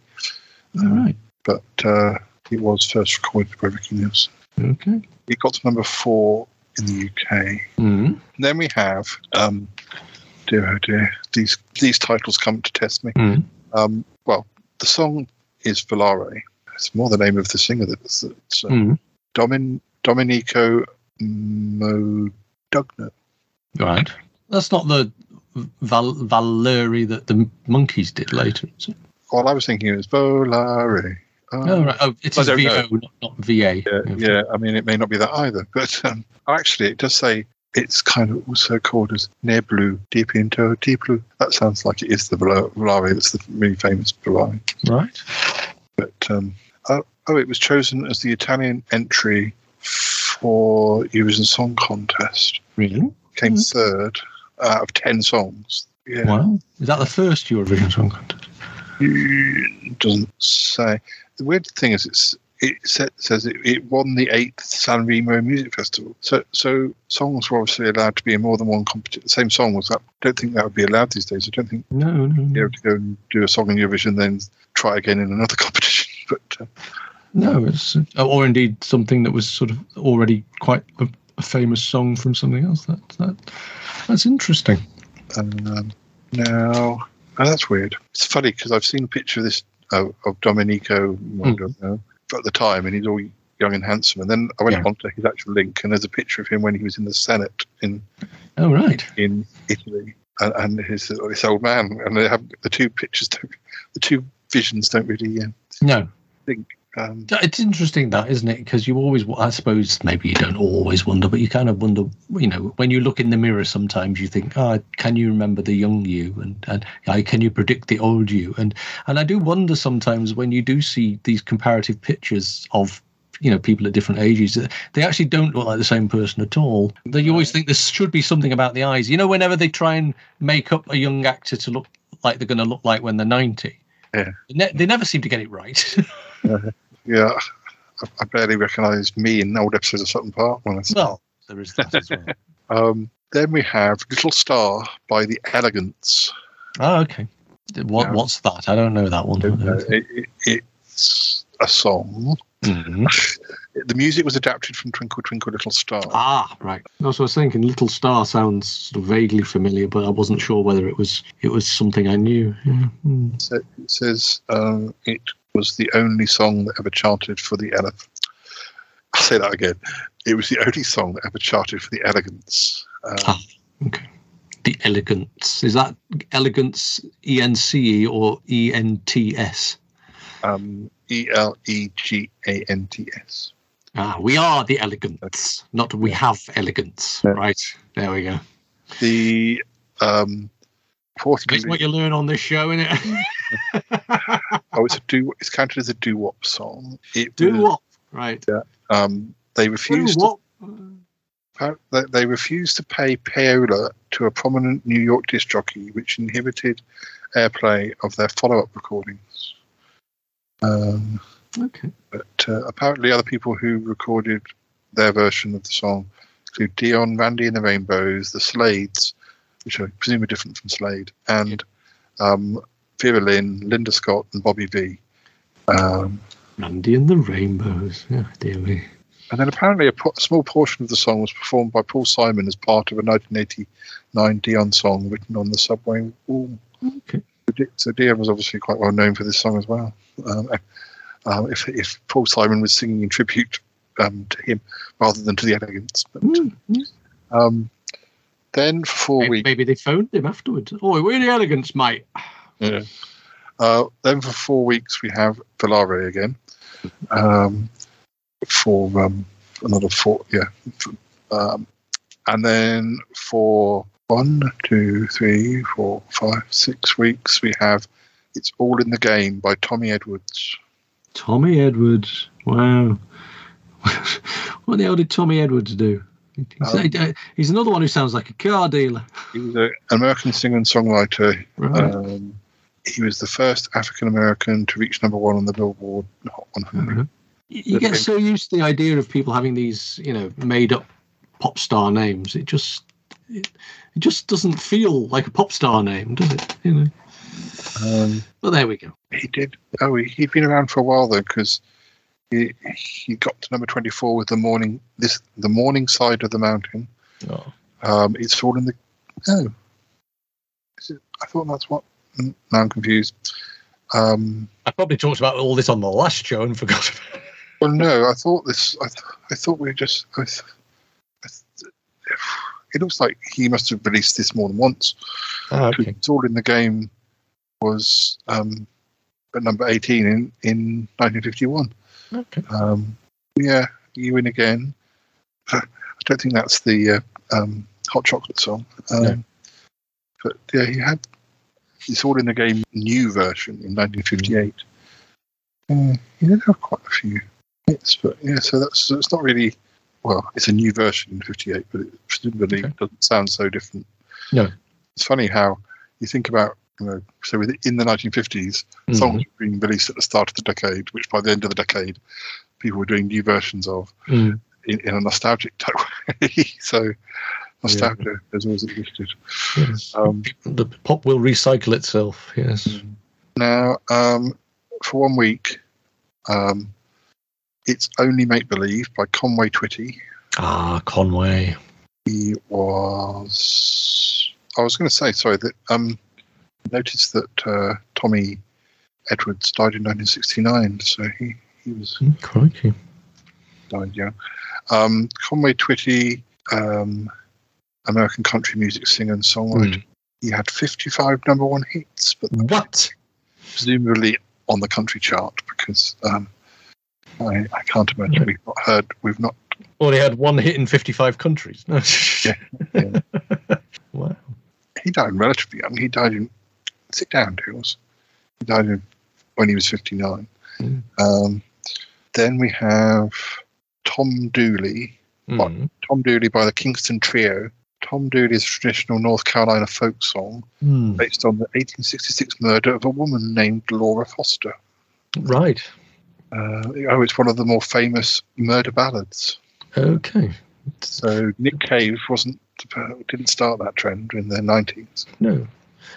All right. but uh, it was first recorded by Ricky Nelson. Okay. It got to number four in the UK. Mm. Then we have, um, dear oh dear, these these titles come to test me. Mm. Um, well, the song is Volare. It's more the name of the singer that's it's, uh, Mm. Domin Domenico Modugno. Right. That's not the Val- Valleri that the Monkees did later. Is it? Well, I was thinking it was Volare. Um, oh, right. Oh, it I is don't VO, not, not VA. Yeah, yeah, I mean, it may not be that either, but um, actually, it does say it's kind of also called as Ne Blue, Deep into Deep Blue. That sounds like it is the Vola- Volare that's the really famous Volare. Right. But um, oh, it was chosen as the Italian entry for Eurovision Song Contest. Really? Came Mm. third out of ten songs. Yeah, Wow. Is that the first Eurovision Song Contest? it doesn't say. The weird thing is, it's it says it, it won the eighth San Remo Music Festival. So, so songs were obviously allowed to be in more than one competition. The same song was that. I don't think that would be allowed these days. I don't think No, no, no. you're able to go and do a song in Eurovision, then try again in another competition. But uh, No, it's or indeed something that was sort of already quite a, a famous song from something else. That that that's interesting. Um, now, oh, that's weird. It's funny because I've seen a picture of this uh, of Domenico I don't know, at the time, and he's all young and handsome. And then I went Yeah. onto his actual link, and there's a picture of him when he was in the Senate in Oh right. in Italy. and, and his this old man, and they have the two pictures, don't, the two visions don't really uh, No, think. Um, it's interesting that, isn't it? Because you always, I suppose, maybe you don't always wonder, but you kind of wonder, you know, when you look in the mirror, sometimes you think, oh, can you remember the young you, and and uh, can you predict the old you, and and I do wonder sometimes when you do see these comparative pictures of you know people at different ages they actually don't look like the same person at all. That you always think there should be something about the eyes. You know whenever they try and make up a young actor to look like they're going to look like when they're 90 yeah. They, ne- they never seem to get it right yeah, I, I barely recognise me in old episodes of Sutton Park. When I saw well there is that as well Um, then we have Little Star by the Elegants. oh okay what Yeah. what's that i don't know that one Uh, it, it, it's a song. Mhm. The music was adapted from Twinkle Twinkle Little Star. Ah, right. That's what I was thinking. Little Star sounds sort of vaguely familiar, but I wasn't sure whether it was it was something I knew. Yeah. Hmm. So it says um, it was the only song that ever charted for the Elephant. I'll say that again. It was the only song that ever charted for the Elegants. Um, Ah. Okay. The Elegants is that Elegance E N C E or E N T S? um, E L E G A N T S. Ah, we are the Elegants, not we have elegance. Yeah. Right. There we go. The um, fourth That's what you learn on this show, isn't it? oh, it's a do. It's counted as a doo wop song. It Do was- what? Right. Um, they refused. To, they, they refused to pay payola to a prominent New York disc jockey, which inhibited airplay of their follow-up recordings. Um, Okay. but uh, apparently, other people who recorded their version of the song include Dion, Randy and the Rainbows, the Slades, which are presumably different from Slade, and um, Vera Lynn, Linda Scott, and Bobby Vee. Um, Randy and the Rainbows. Yeah, dear me. And then apparently a, po- a small portion of the song was performed by Paul Simon as part of a 1989 Dion song written on the subway wall. Okay. So Dion was obviously quite well known for this song as well. Um, um, if, if Paul Simon was singing in tribute um, to him rather than to the Elegants. But, Mm, mm. um, then for four Maybe, weeks, maybe they phoned him afterwards. Oh, we're the Elegants, mate. Yeah. Uh, then for four weeks we have Volare again. Um, for um, another four, yeah. Um, and then for one, two, three, four, five, six weeks we have "It's All in the Game" by Tommy Edwards. Tommy Edwards. Wow. what the hell did Tommy Edwards do? He's, Um, he's another one who sounds like a car dealer. He was an American singer and songwriter. Right. Um, he was the first African American to reach number one on the Billboard Hot 100. You you get so used to the idea of people having these, you know, made up pop star names. It just it, it just doesn't feel like a pop star name, does it? You know. Um, Well, there we go. He did. Oh, he, he'd been around for a while though, because he he got to number twenty four with the morning this the morning side of the mountain. Oh. Um, it's all in the. Oh, Is it, I thought that's what. mm, Now I'm confused. Um, I probably talked about all this on the last show and forgot. about it. well, no, I thought this. I, th- I thought we just. I th- I th- it looks like he must have released this more than once. Ah, 'cause It's all in the game. Was um, at number eighteen in in 1951. Okay. Um, yeah, you in again. I don't think that's the uh, um, hot chocolate song. Um, No. But yeah, he had. It's all in the game new version in 1958. Uh, he did have quite a few hits, but yeah, so that's so it's not really. Well, it's a new version in '58, but it presumably Okay. doesn't sound so different. No. It's funny how you think about, you know, so in the 1950s, Mhm. songs were being released at the start of the decade, which by the end of the decade, people were doing new versions of Mm. in, in a nostalgic type way. so nostalgia has always existed. Yes. Um, the pop will recycle itself. Yes. now, um, for one week, um, it's only make believe by Conway Twitty. Ah, Conway. He was. I was going to say, sorry, that um, noticed that uh, Tommy Edwards died in 1969, so he he was Mm, Crikey. died young. Um, Conway Twitty, um, American country music singer and songwriter. he had 55 number one hits, but what? Presumably on the country chart because um, I, I can't imagine we've not heard, we've not. Well, he had one hit in 55 countries. yeah, yeah. wow. He died relatively young. He died in. Sit down, Jules. He died in, when he was 59. Mm. Um, then we have Tom Dooley. Mm. Tom Dooley by the Kingston Trio. Tom Dooley is a traditional North Carolina folk song Mm. based on the 1866 murder of a woman named Laura Foster. Right. Uh, oh, it's one of the more famous murder ballads. Okay. So Nick Cave wasn't uh, didn't start that trend in the 90s. No.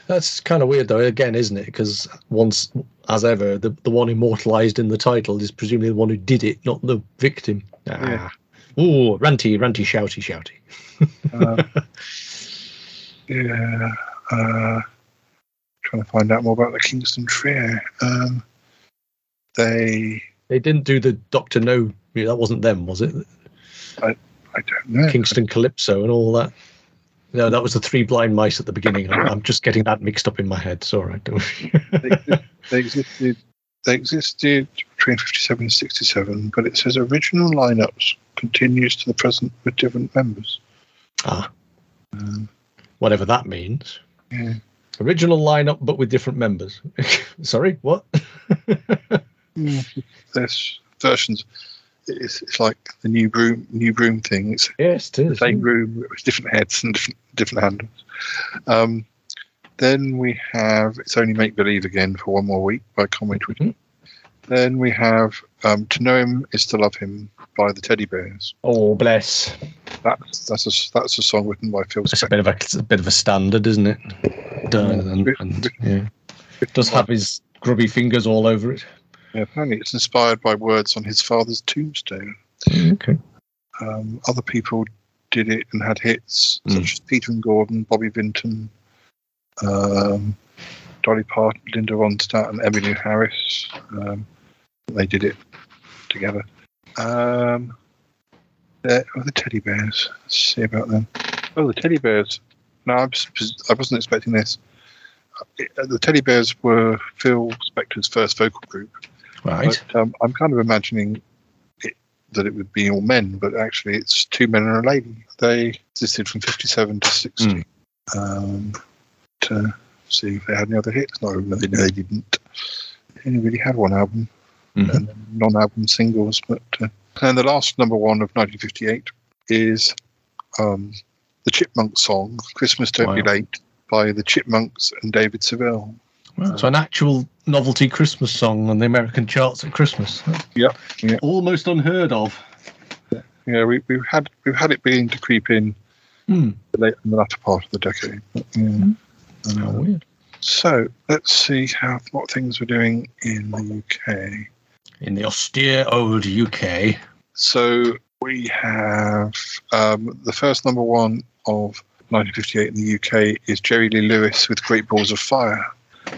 That's kind of weird, though, again, isn't it? Because once, as ever, the, the one immortalized in the title is presumably the one who did it, not the victim. Ah. Ooh, ranty, ranty, shouty, shouty. Uh, yeah. Uh, trying to find out more about the Kingston Trio. Um, they, They didn't do the Doctor No. That wasn't them, was it? I, I don't know. Kingston Calypso and all that. No, that was the Three Blind Mice at the beginning. I'm, just getting that mixed up in my head. It's all right. They, they existed. They existed between 57 and 67, but it says original lineups continues to the present with different members. ah, Um, whatever that means. yeah. Original lineup, but with different members. Sorry, what? Mm, There's versions. It's, it's like the new broom, new broom thing. It's yes, it the same room with different heads and different different handles. Um, then we have it's only make believe again for one more week by Conway Twitty. Then we have um, to know him is to love him by the Teddy Bears. Oh, bless. That's that's a that's a song written by Phil. It's a bit of a, it's a bit of a standard, isn't it? Dun, and, and, yeah. Does have his grubby fingers all over it. Yeah, apparently it's inspired by words on his father's tombstone. Okay. Um, other people did it and had hits, Mm. such as Peter and Gordon, Bobby Vinton, um, Dolly Parton, Linda Ronstadt, and Emmylou Harris. Um, they did it together. Um, oh, the teddy bears. Let's see about them. Oh, the teddy bears. No, I, was, I wasn't expecting this. Uh, The teddy bears were Phil Spector's first vocal group. Right. But um, I'm kind of imagining it, that it would be all men, but actually it's two men and a lady. They existed from 57 to 60. Um, to see if they had any other hits. No, they, they didn't. They only really had one album Mhm. and non-album singles. But uh, and the last number one of 1958 is um, the Chipmunk song "Christmas Don't Be Late" by the Chipmunks and David Seville. Well, so an actual novelty Christmas song on the American charts at Christmas. Yep. Yeah. Almost unheard of. Yeah, we, we've had we've had it beginning to creep in Hmm. late in the latter part of the decade. But, yeah. How Um, weird. so let's see how what things we're doing in the UK. In the austere old UK. So we have um, the first number one of 1958 in the UK is Jerry Lee Lewis with Great Balls of Fire.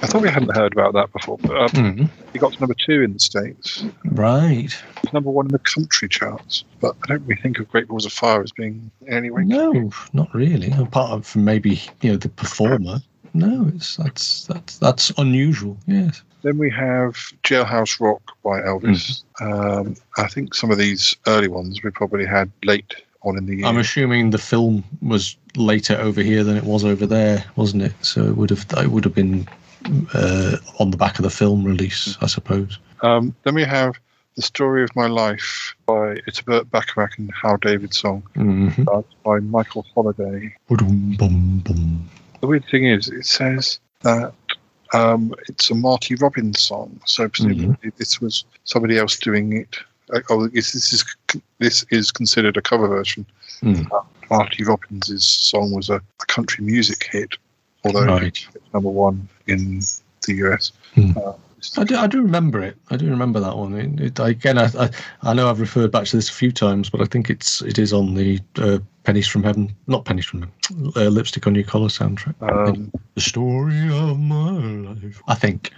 I thought we hadn't heard about that before, but um, Mhm. he got to number two in the States. Right. Number one in the country charts, but I don't really think of Great Balls of Fire as being in any way. No, not really. Apart from maybe you know the performer. No, it's that's that's that's unusual. Yes. Then we have Jailhouse Rock by Elvis. Um, I think some of these early ones we probably had late on in the year. I'm assuming the film was later over here than it was over there, wasn't it? So it would have it would have been uh, on the back of the film release, I suppose. Um, then we have The Story of My Life by it's a Burt Bacharach and Hal David song Mm-hmm. uh, by Michael Holliday. The weird thing is, it says that um, it's a Marty Robbins song, so presumably this was somebody else doing it. Uh, Oh, this, this is this is considered a cover version. Mm. Uh, Marty Robbins' song was a, a country music hit, although Right. it's number one in the US. Hmm. Uh, I do, I do remember it. I do remember that one. It, it, again, I, I, I know I've referred back to this a few times, but I think it's it is on the uh, Pennies from Heaven, not Pennies from Heaven, uh, Lipstick on Your Collar soundtrack. um, the story of my life. I think.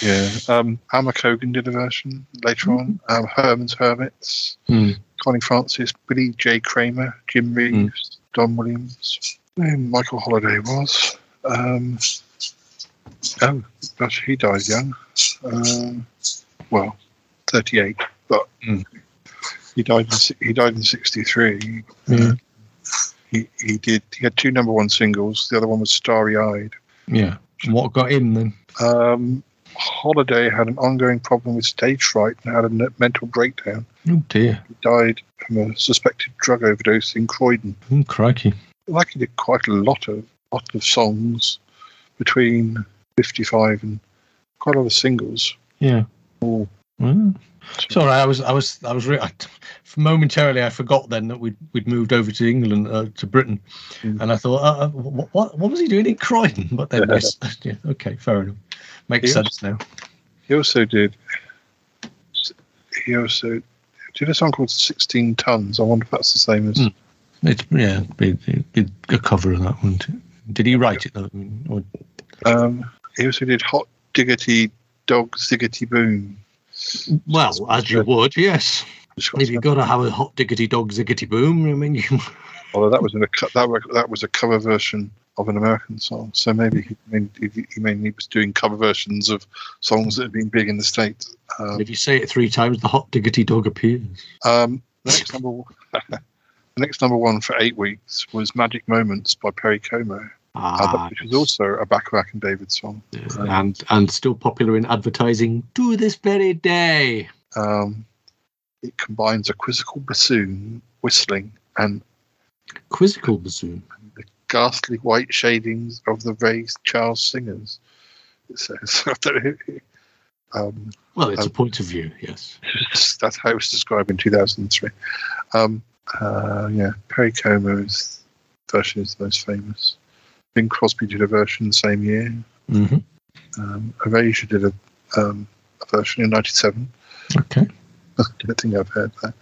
Yeah, um, Alma Cogan did a version later on. Um, Herman's Hermits, Mm. Connie Francis, Billy J. Kramer, Jim Reeves, Don Williams, who Michael Holliday was. Um, oh, gosh, he died young. Um, well, 38, but Mm. he died. In, he died in 63. Yeah. He he did. He had two number one singles. The other one was Starry Eyed. Yeah. And what got him then? Um, Holliday had an ongoing problem with stage fright and had a mental breakdown. Oh dear. He died from a suspected drug overdose in Croydon. Oh, crikey. Like he did quite a lot of lot of songs between 55 and quite a lot of singles. Yeah. All it's all right. I was, I was, I was. Re- I, momentarily, I forgot then that we'd we'd moved over to England, uh, to Britain, Mm. and I thought, uh, uh, what, what, what was he doing in Croydon? But then, yes, yeah, okay, fair enough, makes He sense now. He also did. He also did a song called 16 Tons. I wonder if that's the same as. Mm. It's yeah, be, be a cover of that wouldn't Too. Did he write it though? Or, Um, he also did Hot Diggity Dog Ziggity Boom. well, as you would, yes. If you've got to have a hot diggity dog ziggity boom, I mean, you, Although that was in a that was, that was a cover version of an American song, so maybe he, I mean, he, mainly was doing cover versions of songs that had been big in the states. Um, if you say it three times, the hot diggity dog appears. um, the next number, one- the next number one for eight weeks was "Magic Moments" by Perry Como, Ah, which was also a Bacharach and David song. and and still popular in advertising to this very day. Um, it combines a quizzical bassoon, whistling, and Quizzical bassoon. the ghastly white shadings of the Ray Charles singers. It says. I don't know. Um, Well, it's a Um, point of view, yes. that's how it was described in 2003. Um, uh, yeah, Perry Como's version is the most famous. Bing Crosby did a version the same year. hmm Um, Erasure did a, um, a version in 97. Okay. I don't think I've heard that.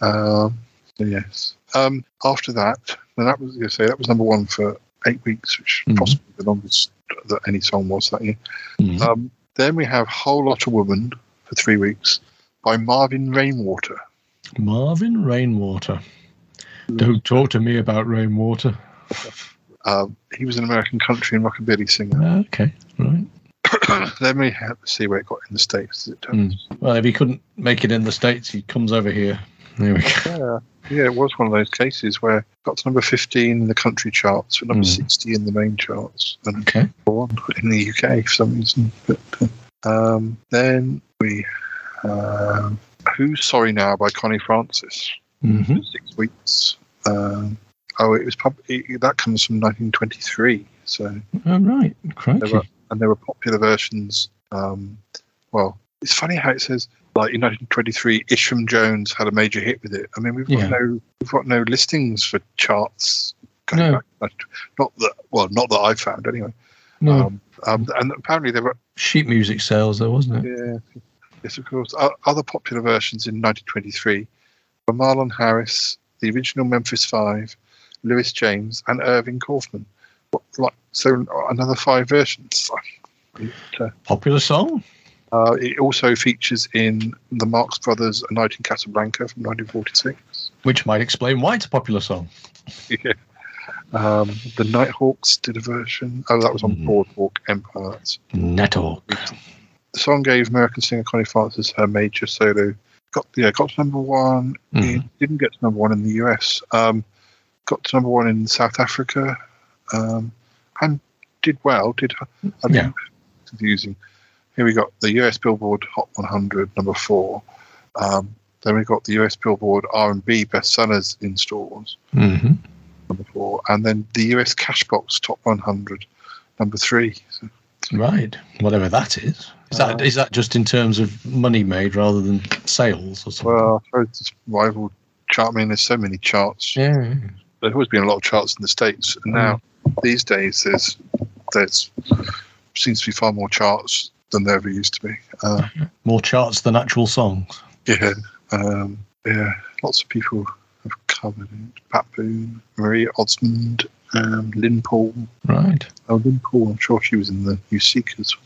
Um, so yes. Um, after that, and that was you say that was number one for eight weeks, which Mhm. possibly the longest that any song was that year. Mhm. Um, then we have "Whole Lot of Woman" for three weeks by Marvin Rainwater. Marvin Rainwater. Don't talk to me about rainwater. Um, he was an American country and rockabilly singer. Okay, right. then we have to see where it got in the states. It. Mm. Well, if he couldn't make it in the States, he comes over here. There we go. Yeah, yeah, it was one of those cases where it got to number 15 in the country charts, but number Mm. 60 in the main charts, and Okay. one in the UK for some reason. But uh, um, then we Who's Sorry Now by Connie Francis. hmm Six weeks. Oh, it was probably that comes from 1923. So All right. there were and there were popular versions. Um, well, it's funny how it says like in 1923, Isham Jones had a major hit with it. I mean, we've got Yeah. no we've got no listings for charts. Going No. back, not that well, not that I found anyway. No, Um, um, and apparently there were sheet music sales, though, wasn't it? yeah, yes, of course. O- Other popular versions in 1923 were Marion Harris, the original Memphis Five, Lewis James, and Irving Kaufman. What, like so, another five versions. It, uh, Popular song. uh, it also features in the Marx Brothers: A Night in Casablanca from 1946. Which might explain why it's a popular song. yeah. Um, the Nighthawks did a version. Oh, that was on Mhm. Boardwalk Empire. Nettalk. the song gave American singer Connie Francis her major solo. Got yeah, got to number one. Mhm. It didn't get to number one in the US. Um, got to number one in South Africa, um, and did well. Did I mean, Yeah. confusing. Here we got the US Billboard Hot 100 number four. Um, then we got the US Billboard R&B bestsellers in stores hmm number four, and then the US Cashbox Top 100 number three. So, Right. Whatever that is. Is that Uh, is that just in terms of money made rather than sales or something? well, I suppose it's rival chart. I mean, there's so many charts. yeah. There's always been a lot of charts in the states, and now these days there's there's seems to be far more charts than there ever used to be. Uh, More charts than actual songs. yeah, um, yeah, lots of people have covered it. Pat Boone, Maria Osmond, um, Lyn Paul. Right. Oh, Lyn Paul. I'm sure she was in the New Seekers.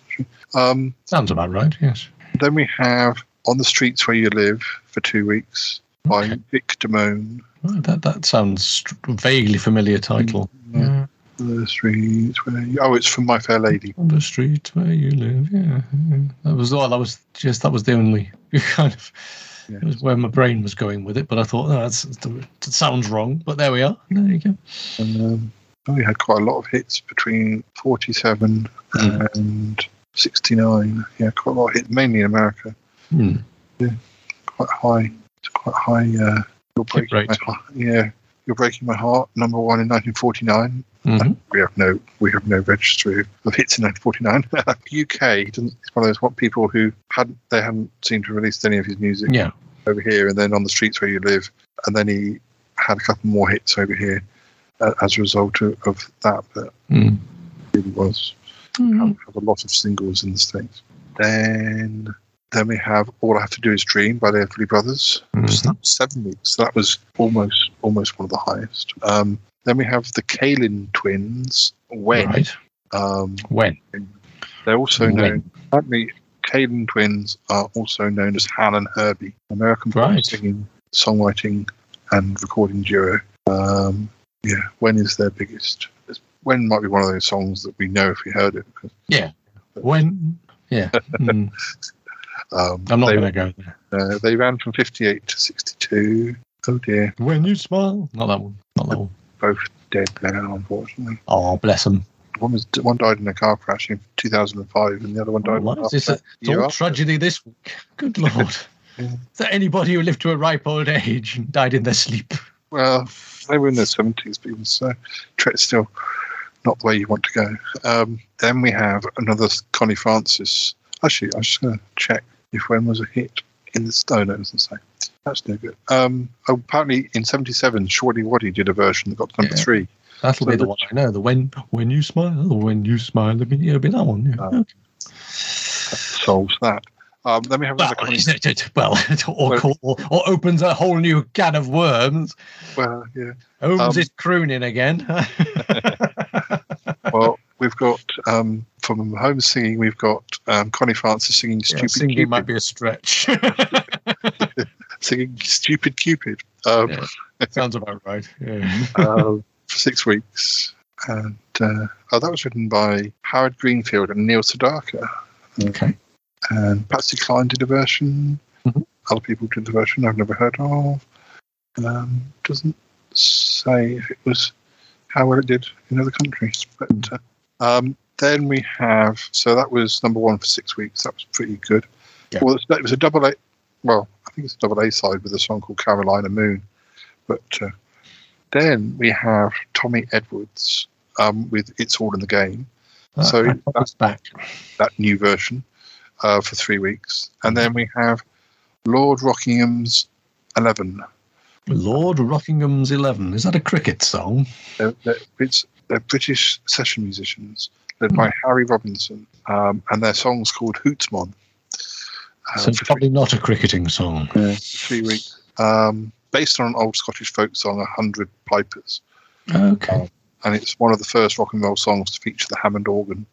Um, Sounds about right. Yes. then we have On the Streets Where You Live for two weeks by Okay. Vic Damone. Right, that that sounds vaguely familiar title. Yeah. The streets where you, oh, it's from My Fair Lady. On the street where you live, yeah. yeah. That was all. That was just that was the only kind of. It was where my brain was going with it, but I thought no, that's, that sounds wrong. But there we are. There you go. And um, oh, we had quite a lot of hits between 47 and 69. Yeah, quite a lot of hits, mainly in America. Hmm. Quite high. It's quite high. Uh, you're breaking rate. my heart. Yeah, you're breaking my heart. Number one in 1949. Mhm. We have no, we have no registry of hits in 1949. UK doesn't. It's one of those what people who hadn't, they hadn't seemed to release any of his music Yeah. over here, and then on the streets where you live, and then he had a couple more hits over here uh, as a result of, of that. But Mm. it really was have, have a lot of singles in the states. Then then we have All I Have to Do Is Dream by the Everly Brothers. So that was seven weeks. So that was almost almost one of the highest. Um, then we have the Kalin twins. When Right. um, When? they're also When? known. Apparently, Kalin twins are also known as Hal and Herbie, American Right. singing, songwriting, and recording duo. Um, yeah, When is their biggest? When might be one of those songs that we know if we heard it. Because, When? Yeah. Mm. Um, I'm not going to go there. uh, they ran from 58 to 62. Oh dear, When you smile. Not that one. Not that one. both dead now, unfortunately. Oh, bless them. One was one died in a car crash in 2005, and the other one died. What? after It's, a, it's year all after. tragedy this week. Good lord. Yeah. Is there anybody who lived to a ripe old age and died in their sleep? Well, they were in their seventies, but even so, tre- still not the way you want to go. Um, then we have another Connie Francis. Actually, I'm just going to check if when was a hit in the Stone. It doesn't say. That's no good. Um, oh, apparently in '77, Showaddywaddy did a version that got number Yeah. three. That'll be the one I know. The when when you smile, the when you smile. It'll be, it'll be that one. Yeah. Okay. Solves that. Um, then we have another Well, it- well, or, Well- or, or opens a whole new can of worms. Well, yeah. Holmes Um, is crooning again. Well, we've got um, from home singing. We've got um, Connie Francis singing Yeah, "Stupid singing Cupid." might be a stretch. Singing "Stupid Cupid." Um, Yeah. Sounds about right. Yeah. uh, for six weeks. And uh, oh, that was written by Howard Greenfield and Neil Sedaka. Okay. And Patsy Cline did a version. Mhm. Other people did the version I've never heard of. Um, doesn't say if it was how well it did in other countries. But uh, um, then we have so that was number one for six weeks. That was pretty good. Yeah. Well, it was- a double A. Well, I think it's a double A side with a song called Carolina Moon. But uh, then we have Tommy Edwards um, with "It's All in the Game." So that's back. that new version uh, for three weeks, and then we have Lord Rockingham's Eleven. Lord Rockingham's Eleven. Is that a cricket song? They're, it's, they're British session musicians led by Harry Robinson, um, and their song's called Hoots Mon. Uh, so it's probably not a cricketing song. three, three weeks, um, based on an old Scottish folk song, "A Hundred Pipers," Okay. and it's one of the first rock and roll songs to feature the Hammond organ.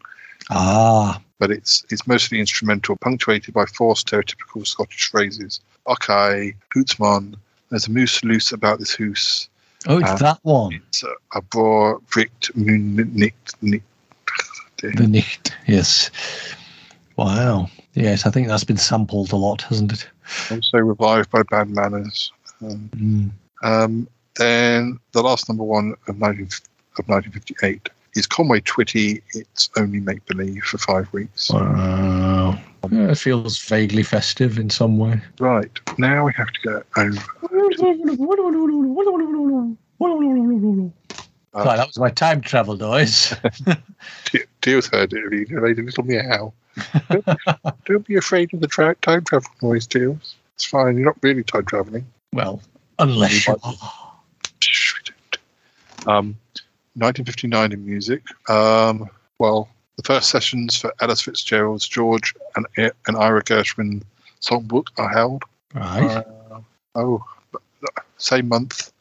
Ah. but it's it's mostly instrumental, punctuated by four stereotypical Scottish phrases. Okay, hootsman, there's a moose loose about this hoose. Oh, it's Uh, that one. It's a, a bra bricked moon. The Nicht. Yes. Wow. Yes, I think that's been sampled a lot, hasn't it? Also revived by Bad Manners. Um, Mm. um, then the last number one of 19, of 1958 is Conway Twitty. It's only make believe for five weeks. Wow. Yeah, it feels vaguely festive in some way. Right now we have to go over. Uh, Right, that was my time travel noise. De- Deal's heard it. He made a little meow. don't, don't be afraid of the tra- time travel noise, Deals. It's fine. You're not really time traveling. well, unless you are. Um, 1959 in music. Um, well, the first sessions for Ella Fitzgerald's George and, and Ira Gershwin songbook are held. Right. Uh, oh, same month,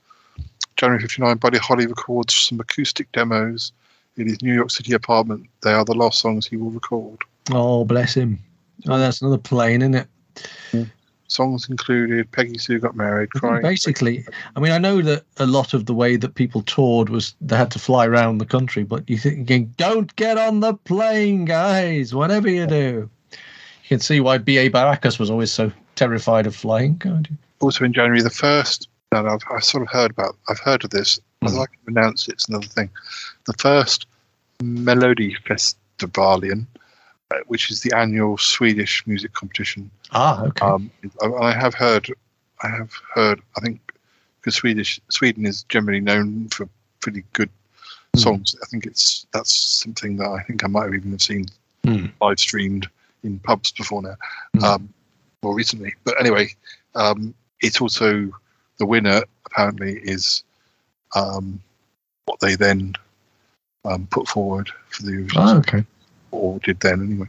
January 59, Buddy Holly records some acoustic demos in his New York City apartment. They are the last songs he will record. Oh, bless him. Oh, that's another plane, isn't it? Songs included Peggy Sue Got Married, Crying. Basically, I mean, I know that a lot of the way that people toured was they had to fly around the country, but you thinking, don't get on the plane, guys, whatever you do. You can see why B.A. Baracus was always so terrified of flying, can't you? Also in January, the first, and I've, I've sort of heard about, I've heard of this, Mhm. I can pronounce it's another thing. The first Melody Festivalen, uh, which is the annual Swedish music competition. Ah, okay. Um, I, I have heard, I have heard, I think, because Swedish Sweden is generally known for pretty good Hmm. songs. I think it's that's something that I think I might have even have seen Hmm. live streamed in pubs before now, Hmm. um, more recently. But anyway, um, it's also the winner apparently is um, what they then um, put forward for the Eurovision Ah, okay. Or did then anyway.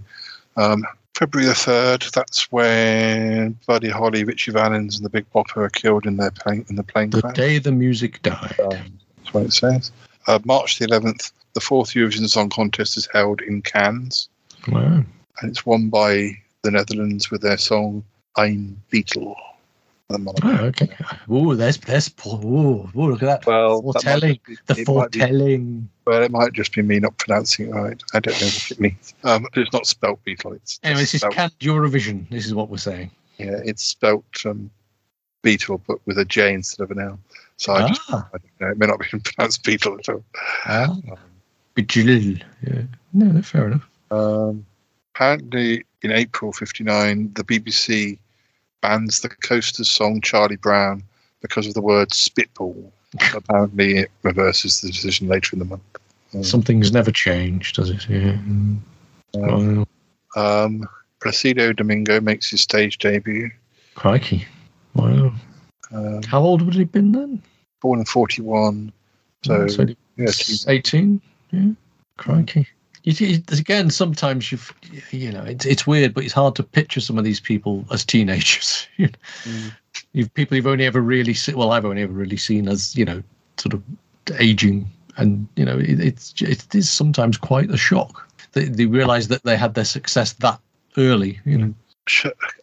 Um, February the third. That's when Buddy Holly, Ritchie Valens, and the Big Bopper are killed in their plane in the plane The crash. day the music died. That's what it says. Uh, March the eleventh. The fourth Eurovision Song Contest is held in Cannes, Wow. and it's won by the Netherlands with their song "Ein Beetle." Um, Oh, okay. Oh, there's there's oh, oh, look at that. Well, foretelling. just be- The might be- foretelling. Well, it might just be me not pronouncing it right. I don't know what it means. Um, it's not spelt beetle. It's Anyway, this is spelt- canned Eurovision. This is what we're saying. Yeah, it's spelt um, beetle, but with a J instead of an L. So I, just, Ah. I don't know. It may not be pronounced beetle at all. Ah. Bejilil. Yeah. No, no, fair enough. Um, apparently, in April '59, the BBC bans the Coasters song "Charlie Brown" because of the word "spitball." apparently, it reverses the decision later in the month. Um, Something's never changed, does it? Yeah. um, um, Placido Domingo makes his stage debut. Crikey. Wow. Um, How old would he have been then? born in '41, so So yeah, 18. Yeah. Crikey. You see, again, sometimes you've, you know, it's, it's weird, but it's hard to picture some of these people as teenagers. You know, Mm. you've people you've only ever really seen, well, I've only ever really seen as, you know, sort of aging. And, you know, it, it's, it is sometimes quite a shock. They, they realize that they had their success that early, you know.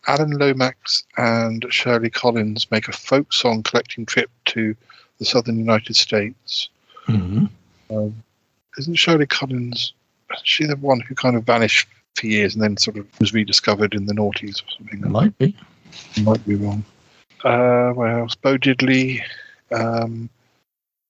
Alan Lomax and Shirley Collins make a folk song collecting trip to the southern United States. Mm-hmm. Um, isn't Shirley Collins? She the one who kind of vanished for years and then sort of was rediscovered in the noughties or something? Might be. Might be wrong. Uh, what else? Bo Diddley. Um,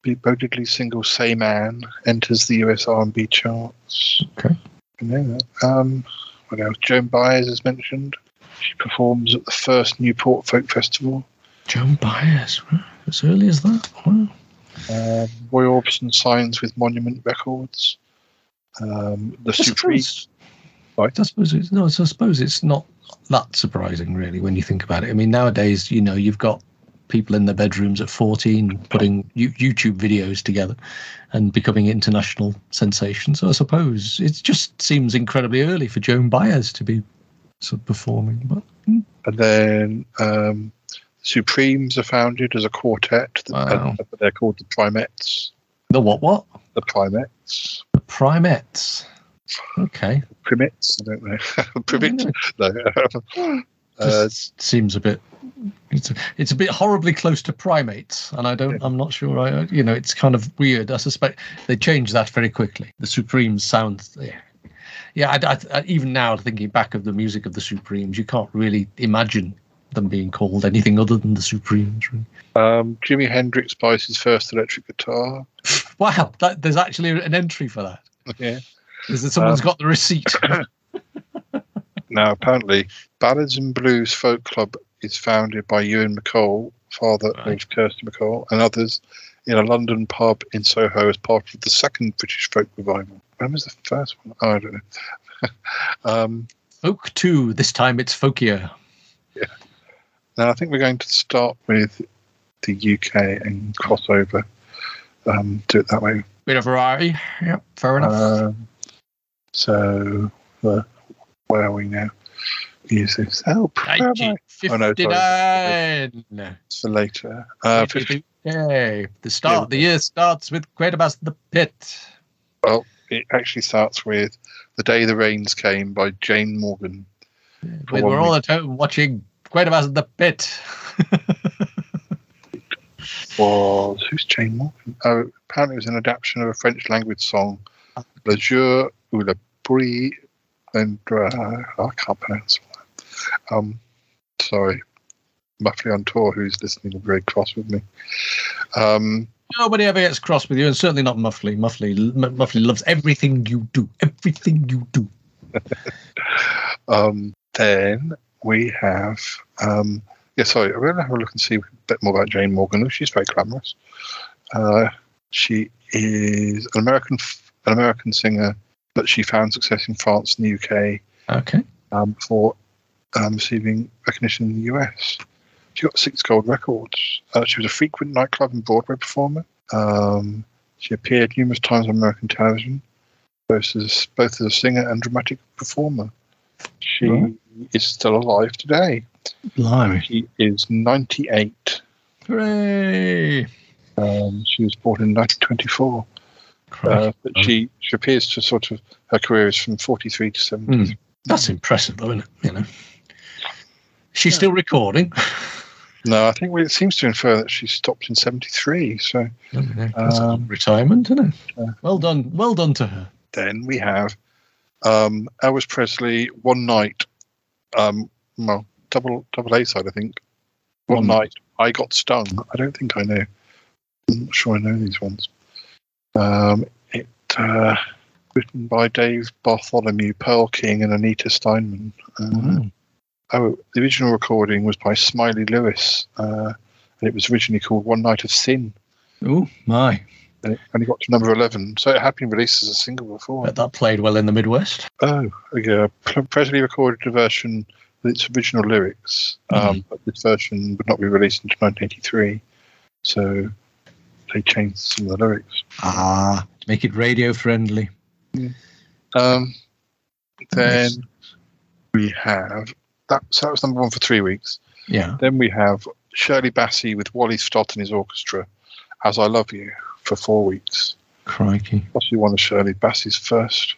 Bo Diddley's single "Say Man" enters the US R&B charts. Okay. I know that. Um, what else? Joan Baez is mentioned. She performs at the first Newport Folk Festival. Joan Baez, right? as early as that? Wow. Um, Roy Orbison signs with Monument Records. Um, the I Supreme. suppose, I suppose it's no. I suppose it's not that surprising, really, when you think about it. I mean, nowadays, you know, you've got people in their bedrooms at 14 putting YouTube videos together and becoming international sensations. So I suppose it just seems incredibly early for Joan Baez to be sort of performing. But hmm, And then um, Supremes are founded as a quartet. Wow. they're called the Primettes. the what? What? The Primettes. The Primettes. Okay. Primettes? I don't know. Primettes? No. uh, seems a bit it's a, it's a bit horribly close to primates and i don't i'm not sure i you know it's kind of weird i suspect they changed that very quickly the supremes sound yeah yeah I, I- I- even now thinking back of the music of the supremes you can't really imagine them being called anything other than the supremes really. um, Jimi Hendrix buys his first electric guitar. wow that, there's actually an entry for that Yeah. is that someone's Um, got the receipt Now, apparently, Ballads and Blues Folk Club is founded by Ewan MacColl, father Right. of Kirsty MacColl, and others in a London pub in Soho as part of the second British folk revival. When was the first one? Oh, I don't know. um, folk 2 this time it's folkier Yeah. now, I think we're going to start with the UK and cross over. Um, do it that way. bit of variety yep fair enough Um, so, uh, where are we now? Use this. Help. Where am I? Oh, no, It's for later. Uh, 50, Okay. The start. The year starts with Quatermass the Pit. Well, it actually starts with The Day the Rains Came by Jane Morgan. We're all at home watching Quatermass the Pit. was who's Jane Morgan? Oh, apparently it was an adaptation of a French language song, Le Jour ou le Bruit Vendra. I can't pronounce that. Um, sorry, Muffley on tour, who's listening, will be very cross with me. Um, Nobody ever gets cross with you, and certainly not Muffley. Muffley, M- Muffley loves everything you do. Everything you do. um, then we have, um, yeah, sorry, I'm going to have a look and see a bit more about Jane Morgan. She's very glamorous. Uh, she is an American, an American singer, but she found success in France and the UK Okay. um, before um, receiving recognition in the US. She got six gold records. Uh, she was a frequent nightclub and Broadway performer. Um, she appeared numerous times on American television, both as, both as a singer and dramatic performer. She Right. Is still alive today. Blimey. She is 98. Hooray. Um, she was born in 1924. Uh, but she, she appears to sort of, her career is from 43 to 70. Hmm. That's impressive, though, isn't it? You know. She's still recording. No, I think we, it seems to infer that she stopped in 73. So That's Um, retirement, isn't it? yeah. Well done. Well done to her. then we have um, Elvis Presley, One Night, um, well, double double A side, I think. One, One Night, I Got Stung. I don't think I know. I'm not sure I know these ones. Um, it uh, written by Dave Bartholomew, Pearl King, and Anita Steinman. Uh, Wow. Oh, the original recording was by Smiley Lewis, uh, and it was originally called One Night of Sin. Oh, my. And it only got to number 11, so it had been released as a single before. Bet that played well in the Midwest. Oh, yeah. Pre- Presley recorded a version with its original lyrics, um, but this version would not be released until 1983. So they changed some of the lyrics. Ah. To make it radio friendly. Um, then we have that. So that was number one for three weeks. Yeah. Then we have Shirley Bassey with Wally Stott and his orchestra, "As I Love You," for four weeks. Crikey. Possibly one of Shirley Bassey's first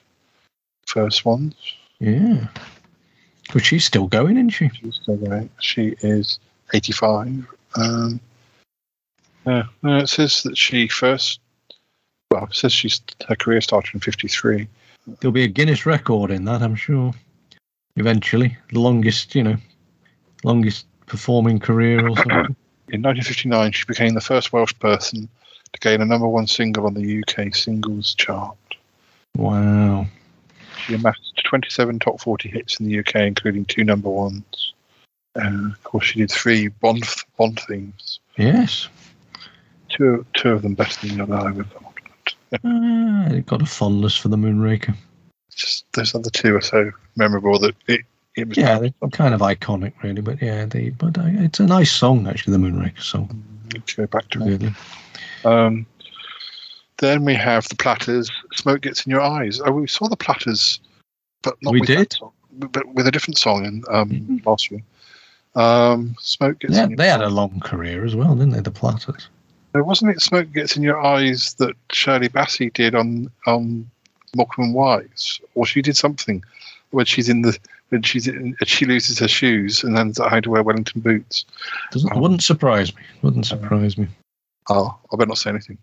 first ones. Yeah. But she's still going, isn't she? She's still going. She is 85. Um, yeah, no, it says that she first, well, it says she's her career started in 53. There'll be a Guinness record in that, I'm sure. Eventually. The longest, you know, longest performing career or something. In 1959, she became the first Welsh person to gain a number one single on the UK singles chart. wow. She amassed 27 top 40 hits in the UK, including two number ones. And of course, she did three Bond Bond themes. Yes. Two two of them better than the other, I would have thought. It got a fondness for the Moonraker. Just those other two are so memorable that it it was Yeah, they're kind of iconic, really. But yeah, they, but uh, it's a nice song, actually, the Moonraker song. go back to it. Really. Um, then we have the Platters. Smoke gets in your eyes. Oh, we saw the Platters, but not We with did? song, but with a different song in um, last year. Um, Smoke gets Yeah, in your they had a long career as well, didn't they? The Platters. Uh, Wasn't it Smoke Gets in Your Eyes that Shirley Bassey did on on Morecambe and Wise? Or she did something when she's in the when she's in, she loses her shoes and then having to wear Wellington boots. Doesn't Oh. wouldn't surprise me. Wouldn't surprise me. Oh, I better not say anything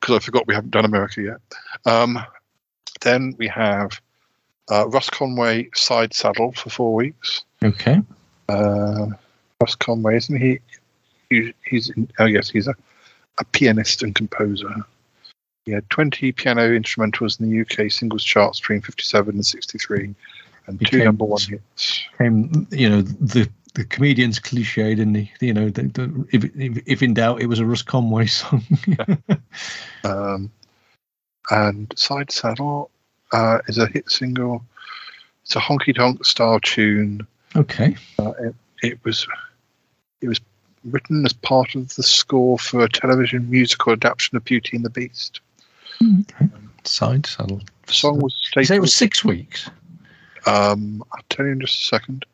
because I forgot we haven't done America yet. Um, then we have uh, Russ Conway side saddle for four weeks. Okay. Uh, Russ Conway, isn't he? he he's in, oh yes, he's a, a pianist and composer. He had 20 piano instrumentals in the UK singles charts between 57 and 63, and two Became- number one hits. Came, you know, the the comedian's cliche, didn't he? You know, the, the, if, if if in doubt, it was a Russ Conway song. Um, and Side Saddle uh, is a hit single. It's a honky tonk style tune. okay. Uh, it, it was it was written as part of the score for a television musical adaptation of Beauty and the Beast. Side saddle. The song was You say it was six weeks. Um, I'll tell you in just a second.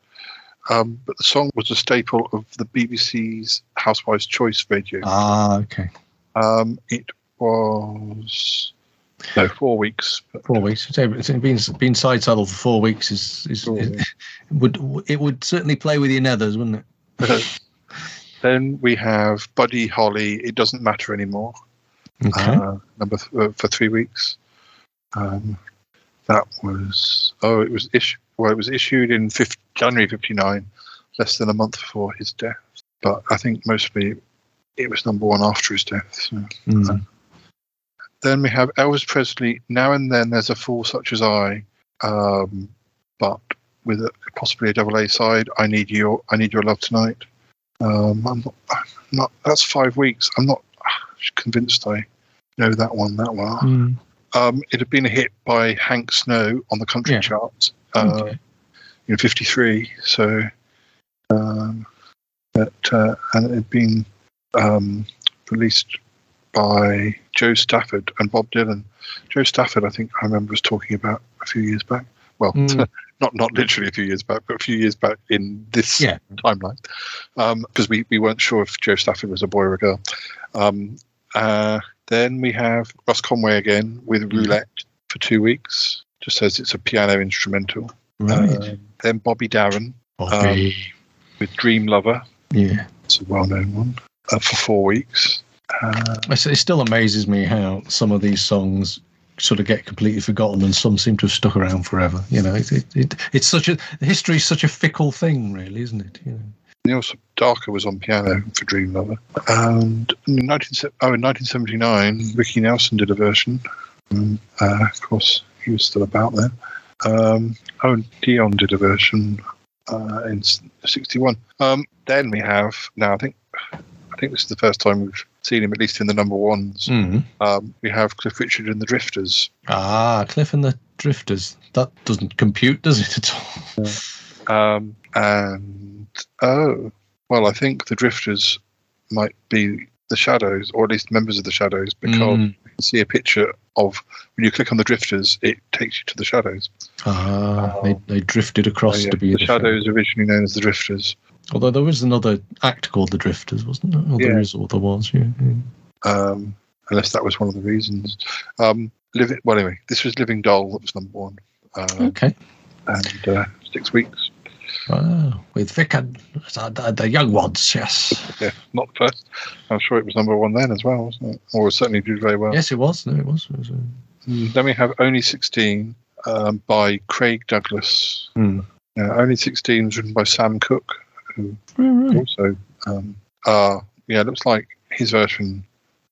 Um, but the song was a staple of the BBC's Housewives' Choice radio. Ah, okay. Um, it was No, four weeks. Four weeks. It's been been side saddle for four weeks. Is, is, is would it would certainly play with your nethers, wouldn't it? then we have Buddy Holly. It doesn't matter anymore. Okay. Uh, number th- uh, for three weeks. Um, that was oh, it was issued. Well, it was issued in 50, January '59, less than a month before his death. But I think mostly it was number one after his death. So. Mm. Then we have Elvis Presley. Now and then there's a fool such as I, um, but with a, possibly a double A side. I need your I need your love tonight. Um, I'm not, I'm not. That's five weeks. I'm not convinced I know that one that well. Mm. Um, it had been a hit by Hank Snow on the country Yeah. charts uh, Okay. in '53. So, um, but, uh, and it had been um, released by Jo Stafford and Bob Dylan. Jo Stafford, I think I remember was talking about a few years back. Well, Mm. not not literally a few years back, but a few years back in this Yeah. timeline, because we, we weren't sure if Jo Stafford was a boy or a girl. Um, uh, then we have Russ Conway again with Mm-hmm. Roulette for two weeks. Just says it's a piano instrumental. Right. Um, then Bobby Darin Bobby. with Dream Lover. yeah. It's a well-known one uh, for four weeks. Uh, It still amazes me how some of these songs sort of get completely forgotten and some seem to have stuck around forever. You know, it, it, it, it's such a history is such a fickle thing, really, isn't it? You know. Neil Sedaka was on piano for Dream Lover. And in, 19, oh, in 1979, Ricky Nelson did a version. Um, uh, of course, he was still about then. Um, oh, Dion did a version uh, in 61. Um, then we have, now I think I think this is the first time we've seen him, at least in the number ones. Mm. Um, we have Cliff Richard and the Drifters. Ah, Cliff and the Drifters. That doesn't compute, does it at all? Um, and oh, well, I think the Drifters might be the Shadows, or at least members of the Shadows, because Mm. Can see a picture of when you click on the Drifters, it takes you to the Shadows. Ah, they, they drifted across yeah. to be the Shadows, originally known as the Drifters. Although there was another act called The Drifters, wasn't there? Or there Yeah. is, or there was, yeah. yeah. Um, unless that was one of the reasons. Um, living well, anyway, this was Living Doll that was number one, uh, Okay. and uh, six weeks. Wow. With Vic and the, the, the young ones, yes. Yeah, not first. I'm sure it was number one then as well, wasn't it? Or certainly did very well. Yes, it was. No, it was. It was uh, Mm, Then we have Only 16 um, by Craig Douglas. Hmm. Uh, Only 16 was written by Sam Cooke, who right, right. also, um, uh, yeah, it looks like his version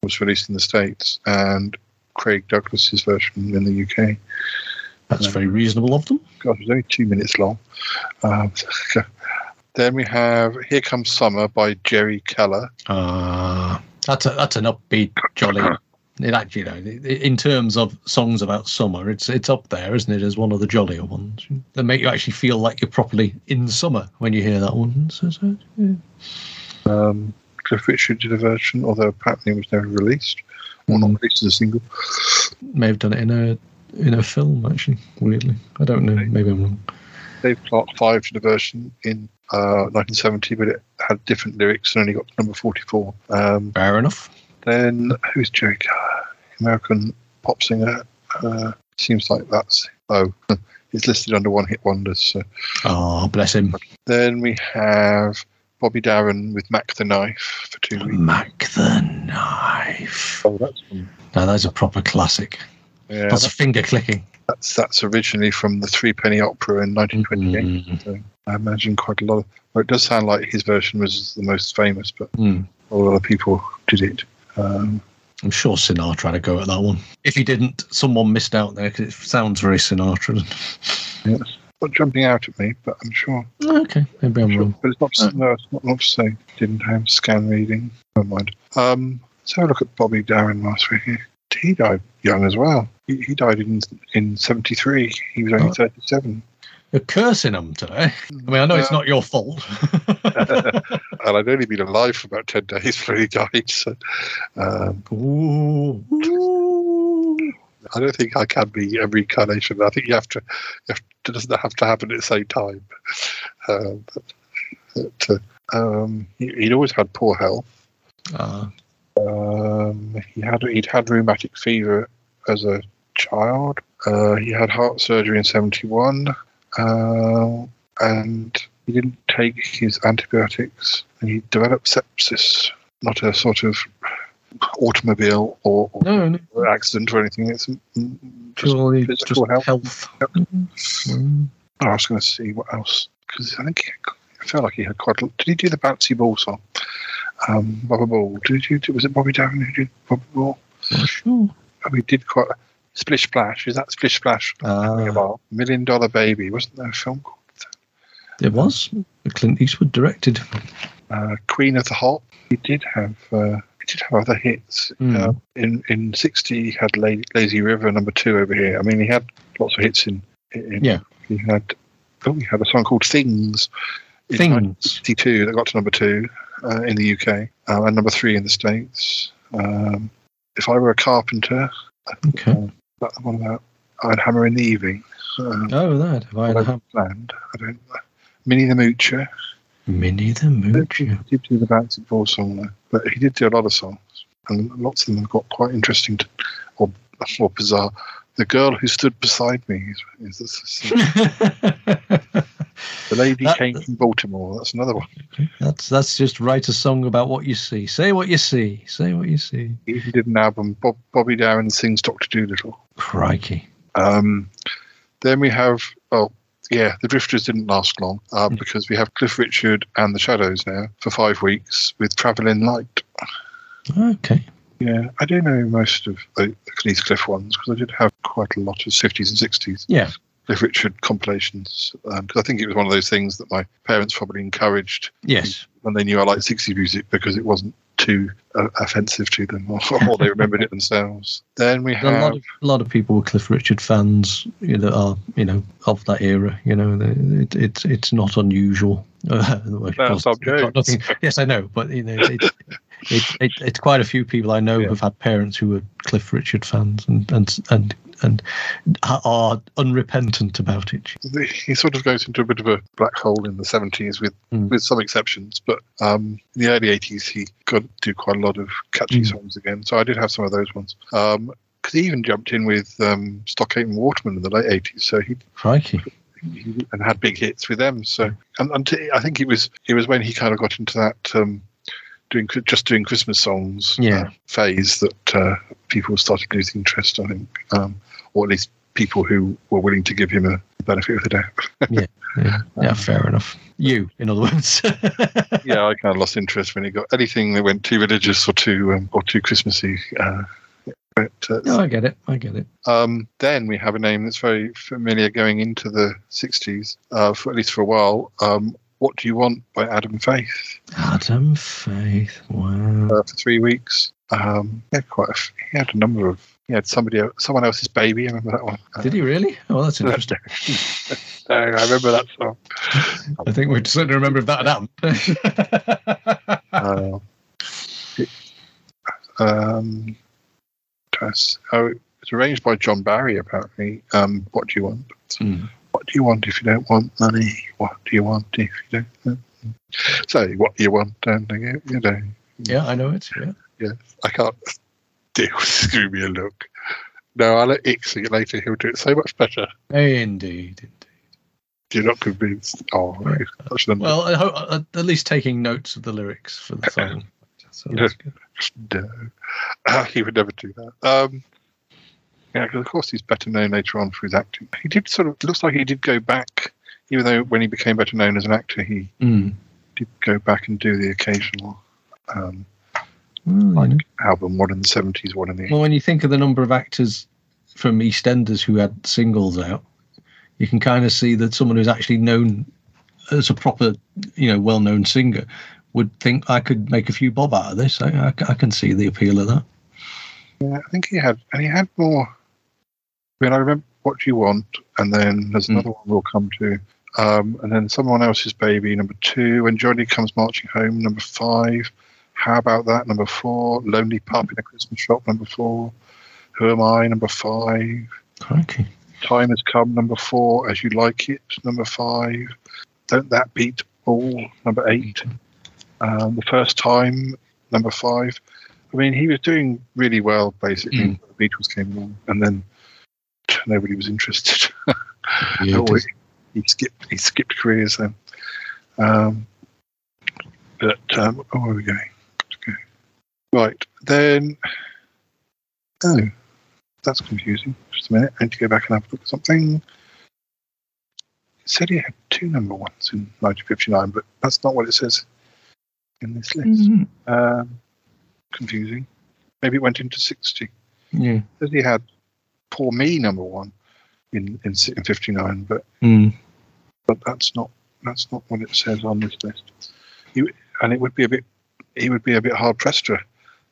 was released in the States and Craig Douglas's version in the UK. That's very reasonable of them. God, it was only two minutes long. Um, then we have Here Comes Summer by Jerry Keller. Ah, that's a, that's an upbeat, jolly. It actually, you know, in terms of songs about summer, it's it's up there, isn't it, as one of the jollier ones that make you actually feel like you're properly in summer when you hear that one. So, so, yeah. Um, Cliff Richard did a version, although apparently it was never released, or not released as a single. May have done it in a in a film, actually. Weirdly, I don't know. Maybe I'm wrong. Dave Clark 5 did a version in uh, 1970, but it had different lyrics and only got to number 44. Um, Fair enough. then who's Jerry Keller? American pop singer. Uh, seems like that's oh, it's listed under one hit wonders. So. Oh, bless him. Then we have Bobby Darin with Mack the Knife for two weeks. Mack the Knife. Oh, that's from, Now that's a proper classic. Yeah, Lots of finger clicking. that's that's originally from the Three Penny Opera in 1928. Mm. So I imagine quite a lot of. Well, it does sound like his version was the most famous, but Mm. a lot of people did it. Um, I'm sure Sinatra had a go at that one. If he didn't, someone missed out there because it sounds very Sinatra. yes, not jumping out at me, but I'm sure. okay, maybe I'm wrong. But it's not. to- No, it's not, not to say didn't have scan reading. Never mind. Um, let's have a look at Bobby Darin last week. He died young as well. He, he died in in '73. He was only Oh. 37. You're cursing him today. I mean, I know it's not your fault. and I'd only been alive for about 10 days when he died. So um, Ooh. Ooh. I don't think I can be a reincarnation. I think you have to, you have to, it doesn't have to happen at the same time. Uh, but, but, uh, um, he, he'd always had poor health. Ah, Um, he had he'd had rheumatic fever as a child. Uh, he had heart surgery in 71. Uh, and he didn't take his antibiotics. And he developed sepsis, not a sort of automobile or, or No, no. accident or anything. It's just Purely just physical health. health. Mm. I was going to see what else because I think he, I felt like he had quite. A, lot. did he do the bouncy ball song? Um, Bobby Ball. Did you? Was it Bobby Down who did Bobby Ball? Not sure. He did quite. Splish Splash. Is that Splish Splash? About Million Dollar Baby. Wasn't there a film called It was. Clint Eastwood directed. uh, Queen of the Hop? He did have. Uh, he did have other hits. Mm. Uh, in in '60, he had La- Lazy River number two over here. I mean, he had lots of hits in. in Yeah. He had. Oh, he had a song called Things. in Things. 62 that got to number two uh, in the UK uh, and number three in the States. Um, if I were a carpenter, Okay. That one about I'd hammer in the evening. Um, Oh, that. Have I what I planned. I don't. Minnie the Moocher. Minnie the Moocher. He did do the Bouncy Ball song though, but he did do a lot of songs, and lots of them have got quite interesting to, or or bizarre. The girl who stood beside me is, is this, the lady That- came from Baltimore. That's another one. That's that's just write a song about what you see. Say what you see. Say what you see. He did an album. Bob, Bobby Darin sings Doctor Dolittle. Crikey. Um, then we have, oh, yeah, the Drifters didn't last long uh, because we have Cliff Richard and the Shadows now for five weeks with Travelling Light. Okay. Yeah, I do know most of the, the Cliff ones because I did have quite a lot of 50s and 60s Yeah. Cliff Richard compilations because I think it was one of those things that my parents probably encouraged Yes. when they knew I liked 60s music because it wasn't too uh, offensive to them or, or they remembered it themselves. Then we A have. lot of a lot of people were Cliff Richard fans you know, that are you know of that era. You know, they- it, it's it's not unusual. Uh, well, of course, not nothing- yes, I know, but you know, it, it, it, it's quite a few people I know have had parents who were Cliff Richard fans and and and and are unrepentant about it. he sort of goes into a bit of a black hole in the 70s with Mm. with some exceptions but um in the early 80s he got to do quite a lot of catchy Mm. songs again so i did have some of those ones um because he even jumped in with um Stock Aitken Waterman in the late 80s so he, Crikey. and had big hits with them so and, and t- i think it was it was when he kind of got into that um doing just doing christmas songs Yeah. uh, phase that uh, people started losing interest i think um or at least people who were willing to give him a benefit of the doubt Yeah, yeah, yeah, fair enough. You, in other words. yeah, I kind of lost interest when he got anything that went too religious or too um, or too Christmassy. Uh, but uh, no, I get it. I get it. um, then we have a name that's very familiar going into the '60s, uh, for at least for a while. Um, what do you want by Adam Faith? Adam Faith. Wow. Uh, for three weeks. Um, yeah, quite. A, he had a number of. He had somebody, someone else's baby. I remember that one. Did he really? Oh, that's interesting. I remember that song. I think we'd certainly remember that had happened. Uh, it- um, to s- oh, it's arranged by John Barry, apparently. Um, what do you want? Hmm. What do you want if you don't want money? What do you want if you don't? Say what you want, and you know. yeah, I know it. Yeah. Yeah, I can't deal with Scooby and look. No, I'll let it later. He'll do it so much better. Indeed. Indeed. You're not convinced. Oh, an Well, I hope, uh, at least taking notes of the lyrics for the song. So that's good. No, uh, he would never do that. Um, yeah, 'cause of course he's better known later on for his acting. He did sort of looks like he did go back, even though when he became better known as an actor, he Mm. did go back and do the occasional um, you know. album, one in the seventies, one in the 80s. Well, when you think of the number of actors from EastEnders who had singles out, you can kind of see that someone who's actually known as a proper, you know, well-known singer would think I could make a few bob out of this. I, I, I can see the appeal of that. Yeah, I think he had, and he had more. I mean, I remember what do you want, and then there's another one we'll come to, um, and then someone else's baby, number two, when Johnny comes marching home, number five. How about that, number four? Lonely pup in a Christmas shop, number four. Who am I, number five? Crikey. Time has come, number four. As you like it, number five. Don't that beat all, number eight. Um, the first time, number five. I mean, he was doing really well basically. Mm. when The Beatles came along, and then nobody was interested. Yeah, he, he skipped he skipped careers then. Um, but um, oh, where are we going? Okay. Right then. Oh, that's confusing. Just a minute. I need to go back and have a look at something. It said he had two number ones in 1959, but that's not what it says in this list. Mhm. Um, confusing. Maybe it went into 60. Yeah. Says he had Poor Me number one in in, in 59, but Mm. but that's not that's not what it says on this list. He, and it would be a bit he would be a bit hard pressed to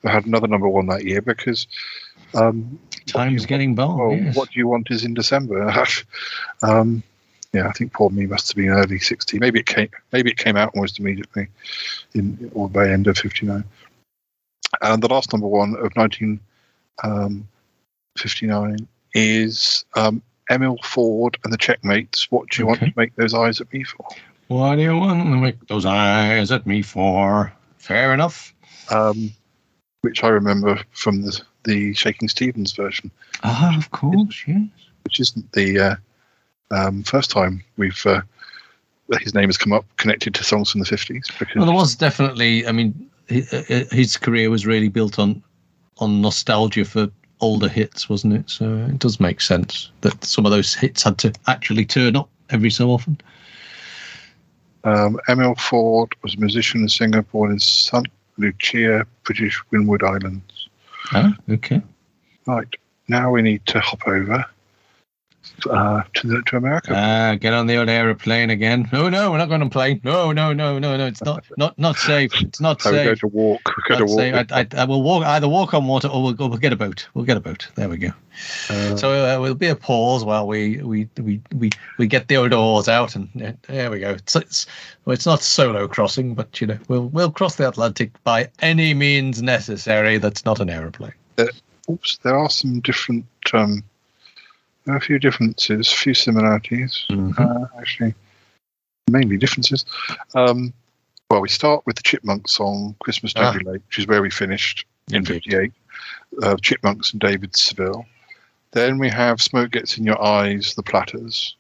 have had another number one that year because um, Time's getting by. well, yes. what do you want is in December. um, yeah, I think Poor Me must have been early '60. Maybe it came maybe it came out almost immediately in or by end of '59. And the last number one of 1959 is um, Emil Ford and the Checkmates. What do you want to make those eyes at me for? What do you want to make those eyes at me for? Fair enough. um, which I remember from the the Shakin' Stevens version, Ah, of course, yes. which isn't the uh, um, first time we've uh, his name has come up connected to songs from the fifties. Because Well, there was definitely. I mean, uh, his career was really built on on nostalgia for older hits, wasn't it? So it does make sense that some of those hits had to actually turn up every so often. um, Emil Ford was a musician and singer born in St Lucia, British Windward Islands. Ah, okay. Right now we need to hop over uh, to the, to America. Ah, get on the old aeroplane again. No, no, we're not going on plane. No, no, no, no, no. It's not not not safe. It's not so we go safe. to walk. We go to walk. safe. I, I, I will walk either walk on water or we'll go. We'll get a boat. We'll get a boat. There we go. Uh, So uh, there'll be a pause while we we we we, we get the old oars out, and uh, there we go. It's, it's well, it's not solo crossing, but you know we'll we'll cross the Atlantic by any means necessary. That's not an aeroplane. oops, there are some different. Um, there are a few differences, a few similarities. Uh, actually, mainly differences. Um, well, we start with the Chipmunk song "Christmas Ah. Be Late," which is where we finished in '58. Uh, Chipmunks and David Seville. Then we have "Smoke Gets in Your Eyes," the Platters,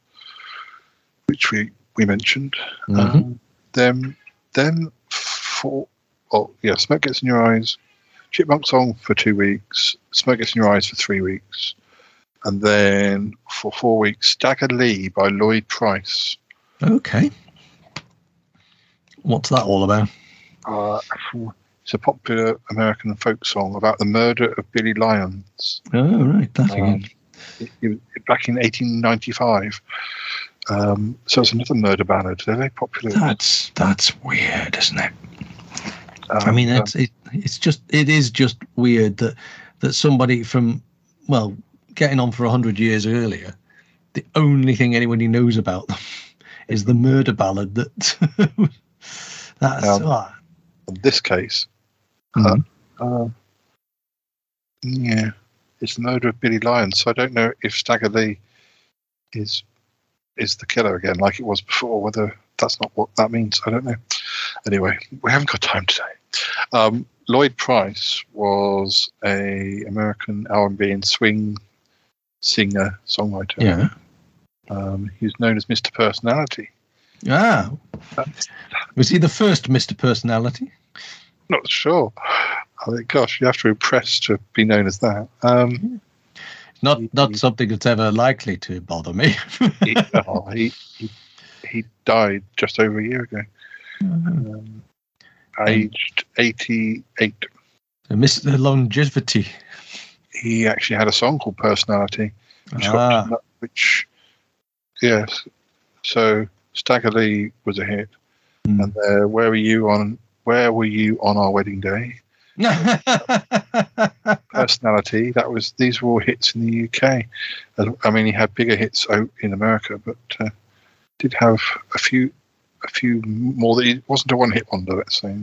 which we we mentioned. Mhm. Um, then, then for oh yeah, "Smoke Gets in Your Eyes," Chipmunk song for two weeks, "Smoke Gets in Your Eyes" for three weeks, and then for four weeks, "Stagger Lee" by Lloyd Price. Okay. What's that all about? Uh, it's a popular American folk song about the murder of Billy Lyons Oh right, that Um, again. it- it- back in 1895. Um, so it's another murder ballad. They're very popular. That's that's weird, isn't it? Um, I mean, it's it, it's just it is just weird that that somebody from well getting on for a hundred years earlier, the only thing anybody knows about them is the murder ballad that that's Um, ah, in this case, Mhm. uh, yeah, it's the murder of Billy Lyons. So I don't know if Stagger Lee is is the killer again, like it was before. Whether that's not what that means, I don't know. Anyway, we haven't got time today. Um, Lloyd Price was a American R&B and swing singer songwriter. yeah Um, he's known as Mr. Personality. ah was he the first Mister Personality? Not sure. I think, gosh, you have to impress to be known as that. Um, Not not something that's ever likely to bother me. he, oh, he, he he died just over a year ago, um, aged 88. Mr. Longevity. He actually had a song called Personality, which, Ah. got, which yes. So Stagger Lee was a hit, Hmm. and uh, where were you on? Where were you on our wedding day? Personality. That was these were all hits in the UK. I mean, he had bigger hits out in America, but uh, did have a few, a few more. That it wasn't a one-hit wonder. Let's say.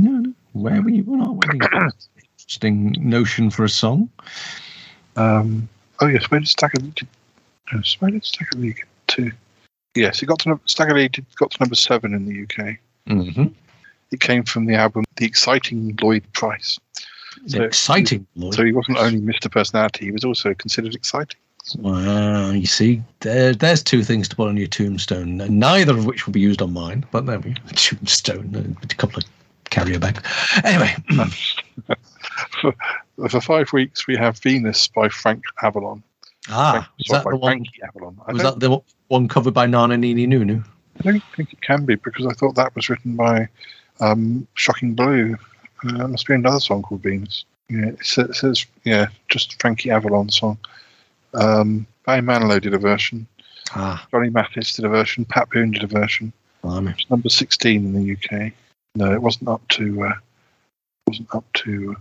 No, no. Where were you on our wedding? Interesting notion for a song. Um, oh yes, where did Stagger? Did, where did Stagger to? Yes, it got to Stagger did, got to number seven in the UK. Mm-hmm. It came from the album "The Exciting Lloyd Price." So- exciting, Lloyd. So he wasn't only Mr. Personality; he was also considered exciting. Wow, you see, there, there's two things to put on your tombstone, neither of which will be used on mine. But there we go. Tombstone, a couple of carrier bags. Anyway, for, for five weeks, we have Venus by Frank Avalon. ah, Frank, is that the one? Frankie Avalon. I Was that the one covered by Nana Nini Nunu? I don't think it can be because I thought that was written by um, Shocking Blue. Uh, it must be another song called Venus. Yeah, it says, it says yeah, just Frankie Avalon song. Um, Barry Manilow did a version. Ah, Johnny Mathis did a version. Pat Boone did a version. blimey. It's number sixteen in the UK. No, it wasn't up to. Uh, wasn't up to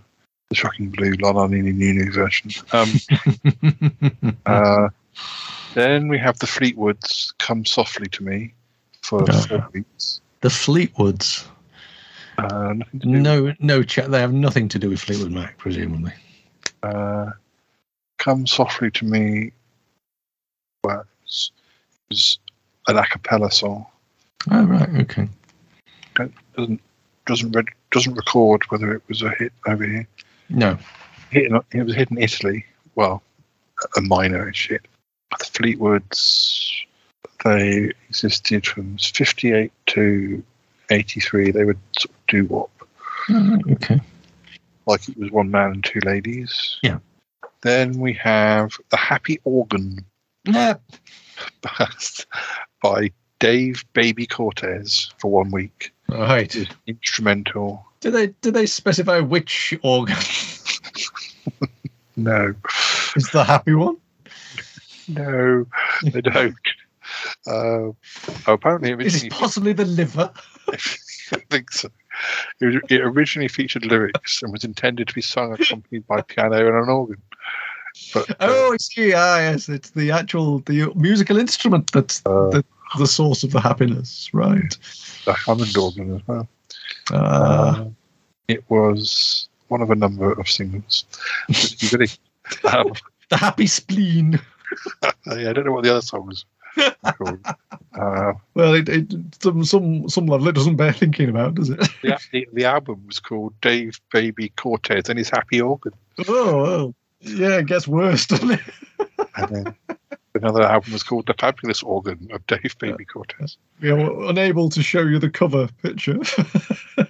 the Shocking Blue La La Nini Nunu version. Um, uh, then we have the Fleetwoods "Come Softly to Me" for four weeks. the Fleetwoods. Uh, nothing to do No, no, chat. They have nothing to do with Fleetwood Mac, presumably. uh, "Come Softly to Me" was, was an a cappella song. Oh, right. Okay. Doesn't doesn't re- doesn't record whether it was a hit over here. No. it was hit in Italy. Well, a minor-ish hit. The Fleetwoods, they existed from 58 to 83. They would sort of do wop, Oh, okay. like it was one man and two ladies. Yeah. Then we have The Happy Organ Yeah. by Dave Baby Cortez for one week. Right. Instrumental. Did they did they specify which organ No, is the happy one? no, they don't. Uh, oh, apparently, Is originally it possibly the liver? I think so. It, it originally featured lyrics and was intended to be sung accompanied by piano and an organ. But uh, Oh, I see. Ah, yes, it's the actual the musical instrument that's Uh. the, the source of the happiness, right? the Hammond organ as well. Ah, Uh, it was one of a number of singles. Really, um, the happy spleen. yeah, I don't know what the other songs are called. Uh, Well, it, it some some some level it doesn't bear thinking about, does it? the, the, the album was called Dave Baby Cortez and his Happy Organ. oh, oh, yeah, it gets worse, doesn't it? And then another album was called The Fabulous Organ of Dave Baby Cortez. We are unable to show you the cover picture. I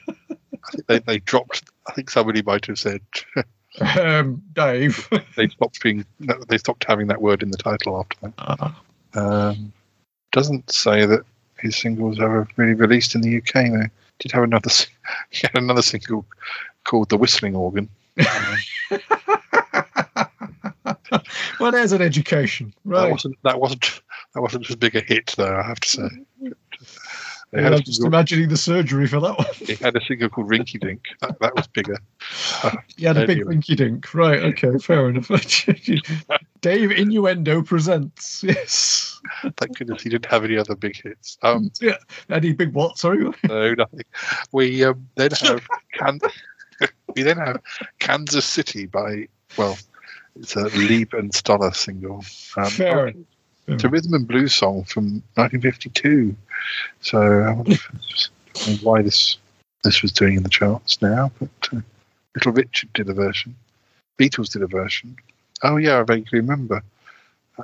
think they, they dropped, I think somebody might have said um, Dave. they stopped being they stopped having that word in the title after that. Ah, Um, doesn't say that his singles ever really released in the UK. Though did have another he had another single called "The Whistling Organ." Well, there's an education, That right? wasn't that wasn't that wasn't as big a hit though. I have to say. They Yeah, I'm just single, imagining the surgery for that one. He had a single called "Rinky Dink." That, that was bigger. You had a big Anyway. winky dink. Right, okay, fair enough. Dave Innuendo presents. Yes. Thank goodness he didn't have any other big hits. Um, Yeah. Any big what? Sorry. no, nothing. We um, then have Can- we then have Kansas City by well, it's a Leiber and Stoller single. Um, Fair oh. It's a rhythm and blues song from 1952. So I wonder why this this was doing in the charts now. But uh, Little Richard did a version. Beatles did a version. Oh yeah, I vaguely remember.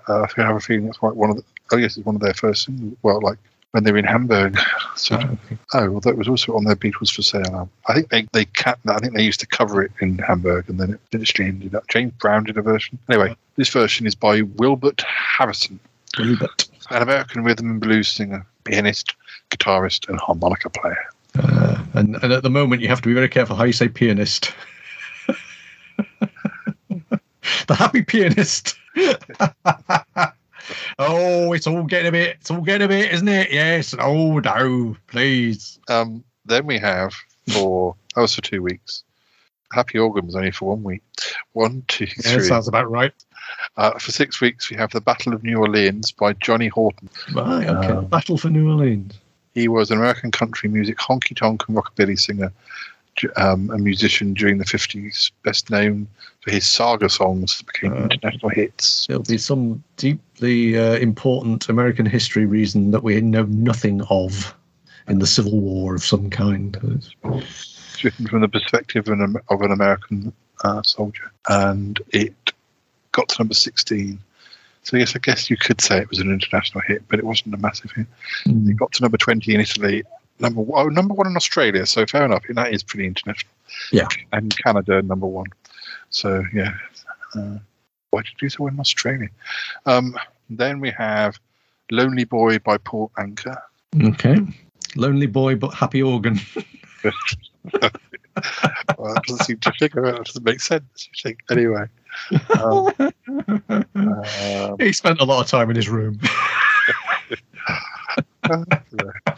Uh, I have a feeling it's like one of the. Oh yes, it's one of their first singles. Well, like when they were in Hamburg. sort of. Oh, well, that was also on their Beatles for Sale. I think they they I think they used to cover it in Hamburg, and then it ended up. James Brown did a version. Anyway, this version is by Wilbert Harrison, Wilbert. an American rhythm and blues singer, pianist, guitarist, and harmonica player. Uh, and, and at the moment, you have to be very careful how you say pianist. the happy pianist. oh, it's all getting a bit. It's all getting a bit, isn't it? Yes. Oh no, please. Um, then we have for that was for two weeks. Happy Organ was only for one week. One, two, three. two, Yeah, sounds about right. Uh, for six weeks, we have the Battle of New Orleans by Johnny Horton. Right. Okay. Um, Battle for New Orleans. He was an American country music honky tonk and rockabilly singer, j- um, a musician during the 50s, best known for his saga songs that became Uh, international hits. There'll be some deeply uh, important American history reason that we know nothing of in the Civil War of some kind. It's written from the perspective of an, of an American uh, soldier, and it got to number 16. So yes, I guess you could say it was an international hit, but it wasn't a massive hit. Mm. It got to number twenty in Italy, number oh, number one in Australia. So fair enough, that is pretty international. Yeah. and Canada number one. So yeah, uh, why did you say in Australia? Um, then we have "Lonely Boy" by Paul Anka. Okay. Lonely boy, but happy organ. well, that doesn't seem to figure out. It doesn't make sense. You think anyway. Um, um, he spent a lot of time in his room. uh,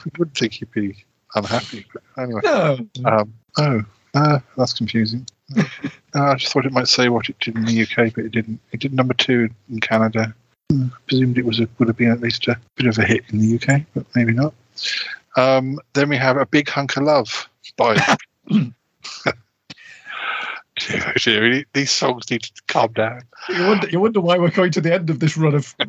you wouldn't think he'd be unhappy, but anyway. No. Um, oh, uh, that's confusing. Uh, I just thought it might say what it did in the UK, but it didn't. It did number two in Canada. Hmm, Presumed it was a, would have been at least a bit of a hit in the UK, but maybe not. Um, then we have a big hunk of love by. These songs need to calm down. You wonder, you wonder why we're going to the end of this run of.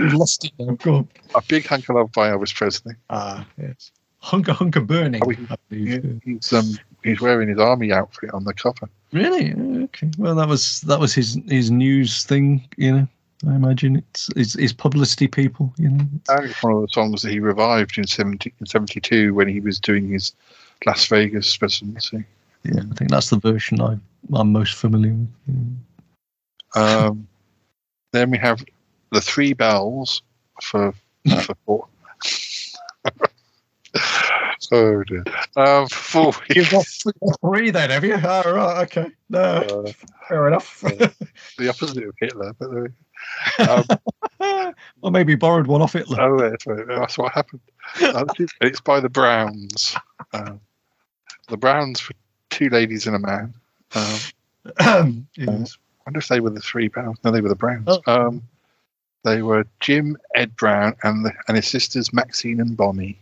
We've lost it now. Go on. A big hunk of love by Elvis Presley. Ah, yes. Hunker Hunker Burning. Oh, he- he's um he's wearing his army outfit on the cover. Really? Okay. Well, that was that was his his news thing. You know, I imagine it's his, his publicity people. You know. And it's one of the songs that he revived in 70, in 72 when he was doing his Las Vegas presidency. Yeah, I think that's the version I I'm most familiar with. Um, then we have the three bells for for four. oh dear. Um, four You've got three then, have you? Oh, right, okay. No, uh, fair enough. the opposite of Hitler, but there we- um, or maybe borrowed one off Hitler. oh, that's, right, that's what happened. It's by the Browns. Um, the Browns were two ladies and a man. Um, yes. I wonder if they were the three Browns. No, they were the Browns. Oh. Um, they were Jim, Ed Brown, and the, and his sisters Maxine and Bonnie.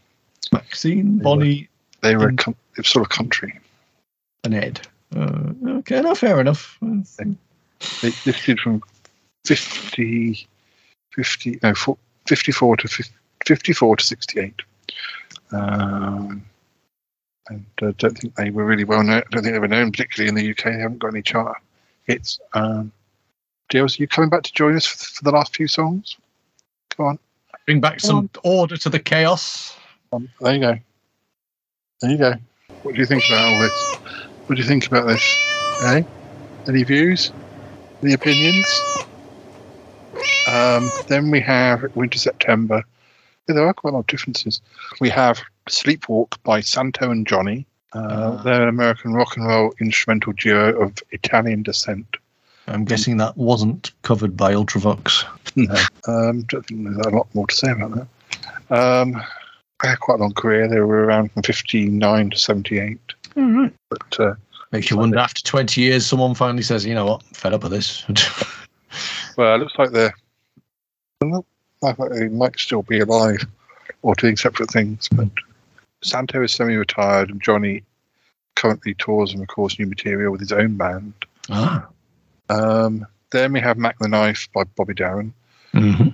Maxine, Bonnie, They were And- com- they were sort of country. and Ed. Uh, okay, no, fair enough. They listed from 50, 50 no, 54 to 50, 54 to 68. Um, and I don't think they were really well known. I don't think they were known particularly in the UK. They haven't got any chart hits. Um, Giles, are you coming back to join us for, for the last few songs? Come on. Bring back some order to the chaos. Um, there you go. There you go. What do you think about all this? What do you think about this? Eh? Any views? Any opinions? Um, then we have Winter September. Yeah, there are quite a lot of differences. We have Sleepwalk by Santo and Johnny. Uh, Ah. They're an American rock and roll instrumental duo of Italian descent. I'm guessing that wasn't covered by Ultravox. No. Um, don't think there's a lot more to say about that. Um, they had quite a long career. They were around from 59 to 78. All right. But uh, Makes you wonder after 20 years, someone finally says, you know what, I'm fed up with this. Well, it looks like they're they might still be alive or doing separate things. But Santo is semi-retired, and Johnny currently tours and records new material with his own band. ah. Um, then we have Mack the Knife by Bobby Darin, Mm-hmm.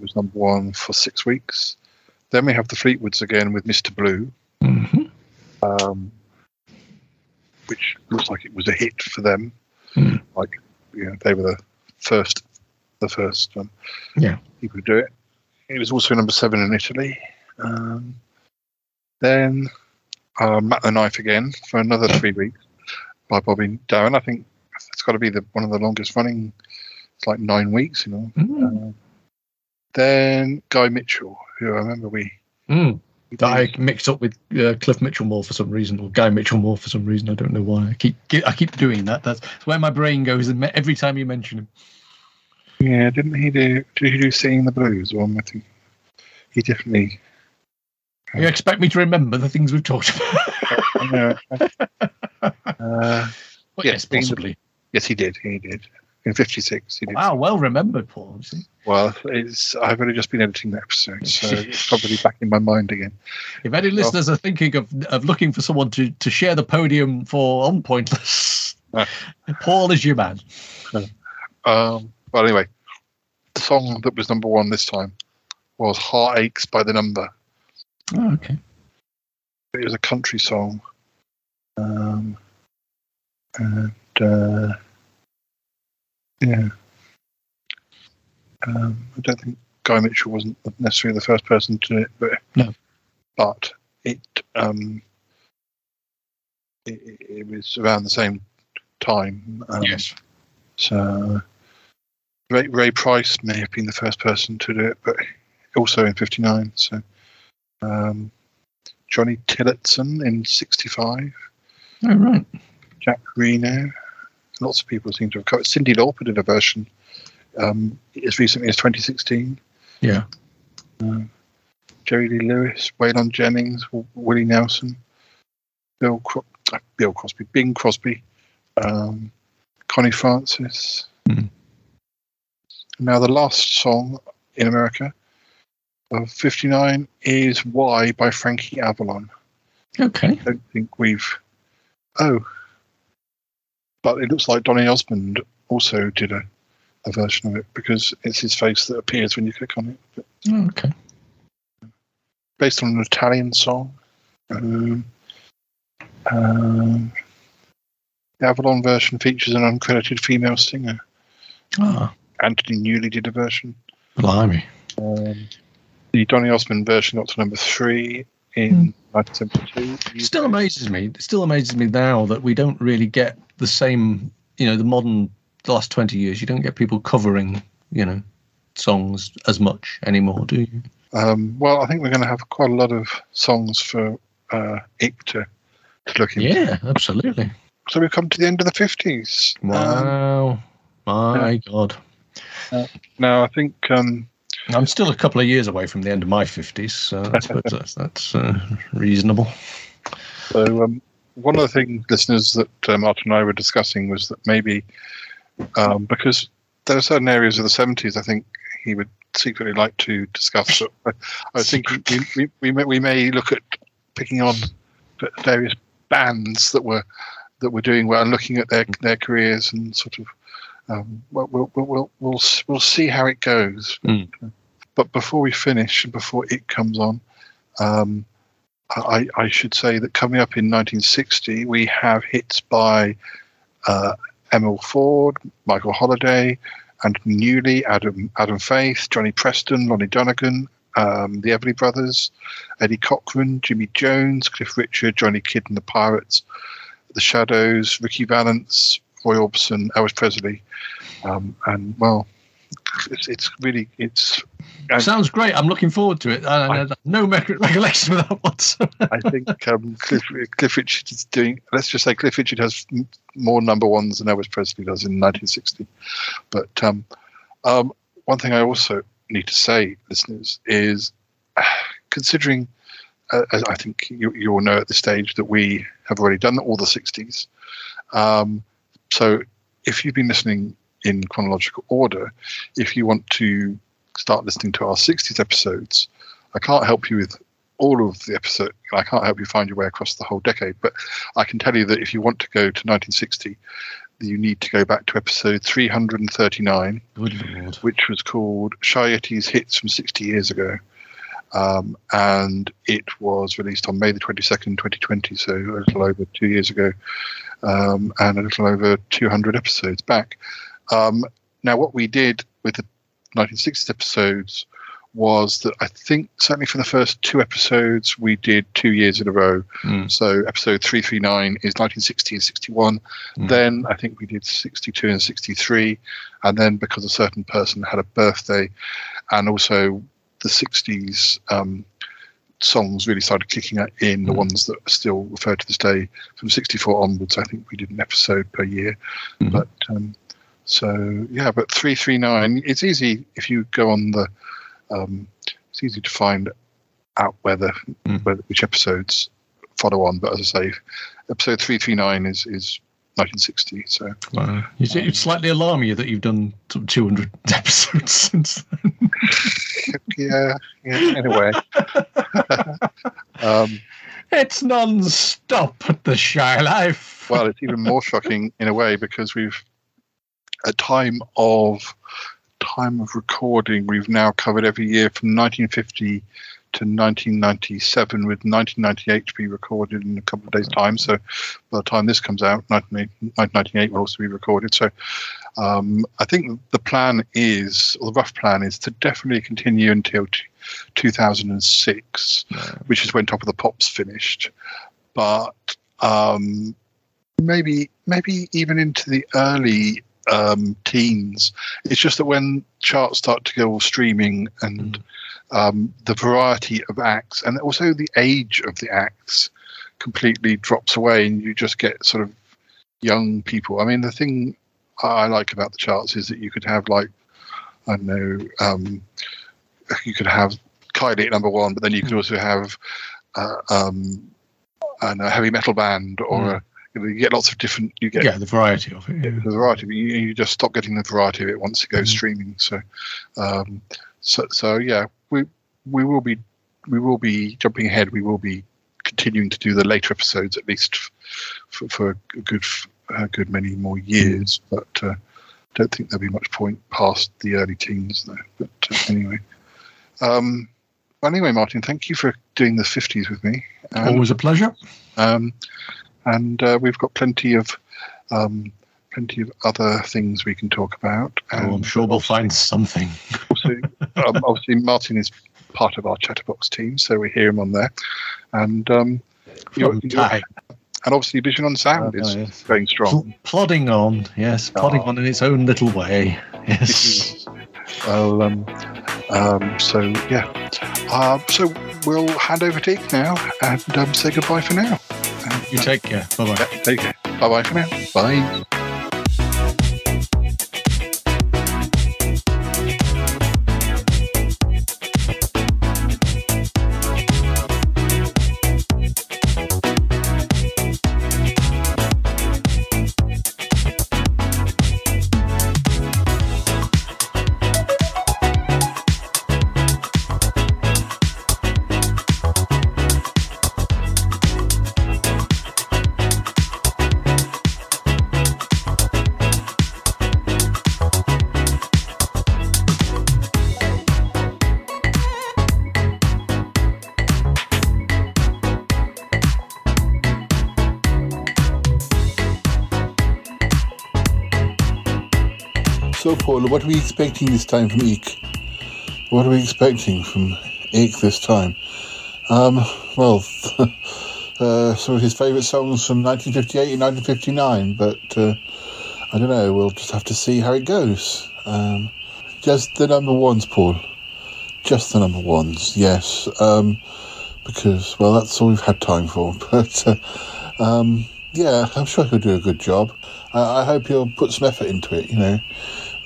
was number one for six weeks. Then we have the Fleetwoods again with Mr. Blue, Mm-hmm. um, which looks like it was a hit for them. Hmm. Like, you know, they were the first, the first um, Yeah. people to do it. It was also number seven in Italy. Um, then uh, Matt the Knife again for another three weeks by Bobby Darin. I think it's got to be the one of the longest running. It's like nine weeks, you know. Mm. Uh, then Guy Mitchell, who I remember we. Mm. That I mixed up with uh, Cliff Mitchell more for some reason, or Guy Mitchell more for some reason. I don't know why. I keep I keep doing that. That's where my brain goes every time you mention him. Yeah, didn't he do? Did he do "Singing the Blues"? Or I think he definitely. You expect me to remember the things we've talked about? uh, Well, yes, possibly. Yes, he did. He did. In '56, he did. Wow, well remembered, Paul. Well, it's, I've only just been editing the episode, so it's probably back in my mind again. If any listeners are thinking of, of looking for someone to, to share the podium for on Pointless, Ah. Paul is your man. Um, but anyway, the song that was number one this time was "Heartaches" by the Number. Oh, okay. It was a country song, um, and uh, yeah, Um, I don't think Guy Mitchell wasn't necessarily the first person to do it, but No. but it um, it, it- was around the same time. Um, yes. So Ray, Ray Price may have been the first person to do it, but also in '59. So um, Johnny Tillotson in '65, Oh, right. Jack Reno. Lots of people seem to have covered. Cyndi Lauper did a version um, as recently as 2016. Yeah. Jerry Lee Lewis, Waylon Jennings, W- Willie Nelson, Bill Cro- uh, Bill Crosby, Bing Crosby, um, Connie Francis. Mhm. Now the last song in America of '59 is "Why" by Frankie Avalon. Okay. I don't think we've. Oh, but it looks like Donny Osmond also did a, a version of it because it's his face that appears when you click on it. Oh, okay. based on an Italian song. Um, um, the Avalon version features an uncredited female singer. Ah, Anthony Newley did a version. blimey. Um, the Donny Osmond version got to number three in 1972. It still amazes me. It still amazes me now that we don't really get the same, you know, the modern, the last 20 years, you don't get people covering, you know, songs as much anymore, do you? Um, well, I think we're going to have quite a lot of songs for uh, to, to look into. Yeah, absolutely. So we've come to the end of the 50s. Um, Wow. My God. now, I think um, I'm still a couple of years away from the end of my 50s, so I suppose that's, that's uh, reasonable. So, um, one of the things, listeners, that uh, Martin and I were discussing was that maybe um, because there are certain areas of the 70s I think he would secretly like to discuss. But I, I think we, we, we, may, we may look at picking on various bands that were that were doing well and looking at their their careers and sort of um, we'll, we'll, we'll, we'll, we'll, see how it goes. Mm. But before we finish and before it comes on, um, I, I should say that coming up in 1960, we have hits by uh, Emile Ford, Michael Holliday, Anthony Newley, Adam Adam Faith, Johnny Preston, Lonnie Donegan, um, the Everly Brothers, Eddie Cochran, Jimmy Jones, Cliff Richard, Johnny Kidd and the Pirates, The Shadows, Ricky Valance, Roy Orbison, Elvis Presley, um, and well, it's, it's really it's. and- Sounds great. I'm looking forward to it. I, I, no rec- recollection of that whatsoever. I think um, Cliff, Cliff Richard is doing. Let's just say Cliff Richard has more number ones than Elvis Presley does in 1960. But um, um, one thing I also need to say, listeners, is considering, uh, as I think you, you all know at this stage, that we have already done all the 60s. Um, so if you've been listening in chronological order, if you want to start listening to our 60s episodes, I can't help you with all of the episode. I can't help you find your way across the whole decade, but I can tell you that if you want to go to 1960, you need to go back to episode 339, which was called Shy Yeti's Hits from 60 Years Ago. Um, and it was released on May the 22nd, 2020, so a little over two years ago, um, and a little over 200 episodes back. Um, now, what we did with the 1960s episodes was that I think certainly for the first two episodes we did two years in a row. Mm. So episode 339 is 1960 and 61. Mm. Then I think we did 62 and 63. And then because a certain person had a birthday and also the 60s um, songs really started kicking out in the Mm. ones that are still referred to this day from 64 onwards. I think we did an episode per year. Mhm. But um, so, yeah, but 339, it's easy if you go on the, um, it's easy to find out whether, Mm. whether which episodes follow on. But as I say, episode 339 is, is 1960. So, Wow. You see, it's slightly alarming that you've done 200 episodes since then. yeah, yeah, in a way. um, It's non-stop at the Shy Life. well, it's even more shocking in a way because we've, at time of time of recording, we've now covered every year from 1950 to 1997, with 1998 to be recorded in a couple of days' time. So, by the time this comes out, 1998 will also be recorded. So, Um, I think the plan is, or the rough plan is, to definitely continue until t- 2006, which is when Top of the Pops finished. But um, maybe, maybe even into the early um, teens. It's just that when charts start to go all streaming and um, the variety of acts and also the age of the acts completely drops away, and you just get sort of young people. I mean, the thing I like about the charts is that you could have like I don't know, um, you could have Kylie at number one, but then you could also have uh, um, I a heavy metal band or a, you, know, you get lots of different. You get Yeah, the variety of it. Yeah. the variety. But you, you just stop getting the variety of it once it goes streaming. So, um, so so yeah, we we will be we will be jumping ahead. We will be continuing to do the later episodes at least for, for a good a good many more years. But uh, don't think there'll be much point past the early teens though. But uh, anyway. Um, well, anyway, Martin, thank you for doing the 50s with me. And- Always a pleasure. um, and uh, we've got plenty of um, plenty of other things we can talk about. Oh, I'm sure we'll find something. also, um, obviously, Martin is part of our Chatterbox team, so we hear him on there. And um, you're- you're-. And obviously, Vision on Sound Oh, is yes. going strong. Pl- plodding on, yes, plodding on in its own little way. Yes. Well, um, um, so yeah. Uh, so we'll hand over to Ikk now and um, say goodbye for now. And, You take care. Bye bye. yeah, take care. Bye bye for now. Bye. What are we expecting this time from Ikk? What are we expecting from Ikk this time? Um, well, uh, some of his favourite songs from 1958 and 1959, but uh, I don't know, we'll just have to see how it goes. Um, just the number ones, Paul. Just the number ones, yes. Um, because, well, that's all we've had time for. But, uh, um, yeah, I'm sure he'll do a good job. I, I hope he'll put some effort into it, you know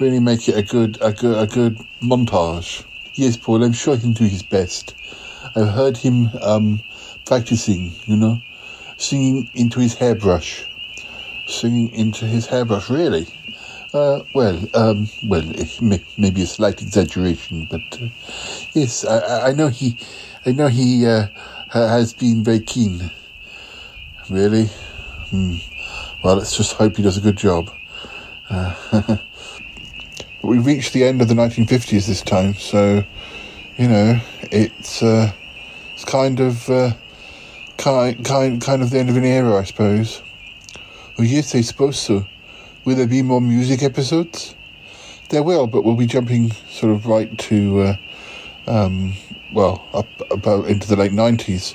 really make it a good a good a good montage. Yes, Paul, I'm sure he can do his best. I've heard him um, practicing, you know, singing into his hairbrush, singing into his hairbrush. Really? Uh, well, um, well, may, maybe a slight exaggeration, but uh, yes, I- I, know he, I know he uh, has been very keen. Really? Hmm. Well, let's just hope he does a good job. We've reached the end of the 1950s this time, so you know it's uh, it's kind of uh, kind kind kind of the end of an era, I suppose. Oh yes, I suppose so. Will there be more music episodes? There will, but we'll be jumping sort of right to uh, um, well up about into the late 90s,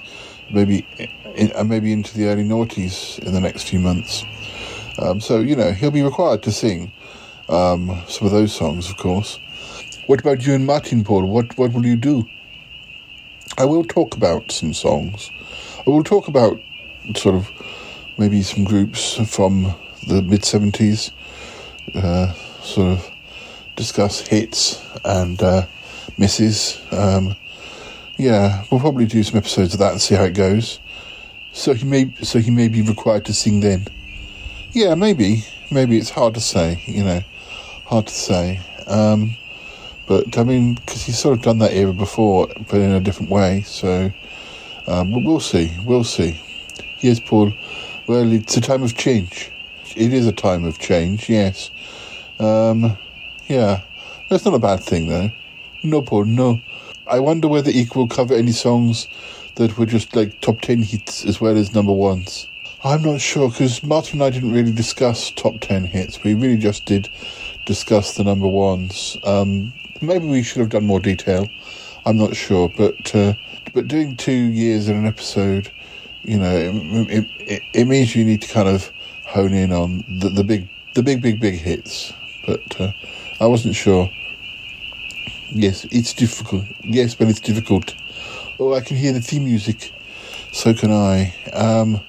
maybe in, uh, maybe into the early noughties in the next few months. Um, so you know he'll be required to sing um, some of those songs, of course. What about you and Martin Paul? What what will you do? I will talk about some songs. I will talk about sort of maybe some groups from the mid seventies. Uh, sort of discuss hits and uh, misses. Um, yeah, we'll probably do some episodes of that and see how it goes. So he may so he may be required to sing then. Yeah, maybe. Maybe it's hard to say, you know, hard to say. Um, but I mean, because he's sort of done that era before, but in a different way. So um, we'll see. We'll see. Yes, Paul. Well, it's a time of change. It is a time of change. Yes. Um, yeah. That's not a bad thing, though. No, Paul. No. I wonder whether Ikk will cover any songs that were just like top ten hits as well as number ones. I'm not sure because Martin and I didn't really discuss top ten hits. We really just did discuss the number ones. Um, maybe we should have done more detail. I'm not sure, but uh, but doing two years in an episode, you know, it, it, it means you need to kind of hone in on the, the big the big big big hits. But uh, I wasn't sure. Yes, it's difficult. Yes, but it's difficult. Oh, I can hear the theme music. So can I. Um,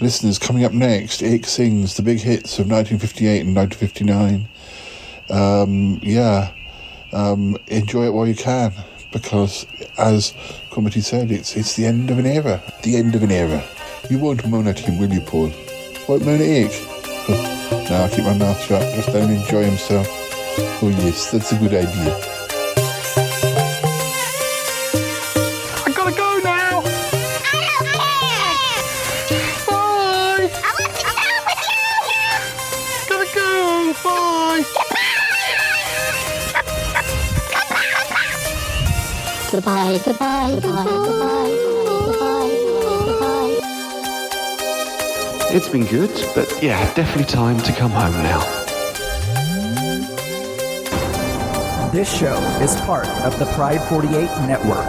listeners, coming up next, Ikk sings the big hits of 1958 and 1959. Um, yeah, um, enjoy it while you can, because as Cromitty said, it's it's the end of an era. The end of an era. You won't moan at him, will you, Paul? Won't moan at Ikk? now I'll keep my mouth shut. Just him enjoy himself. Oh yes, that's a good idea. Goodbye, goodbye, goodbye, goodbye, goodbye, goodbye. It's been good, but yeah, definitely time to come home now. This show is part of the Pride 48 network.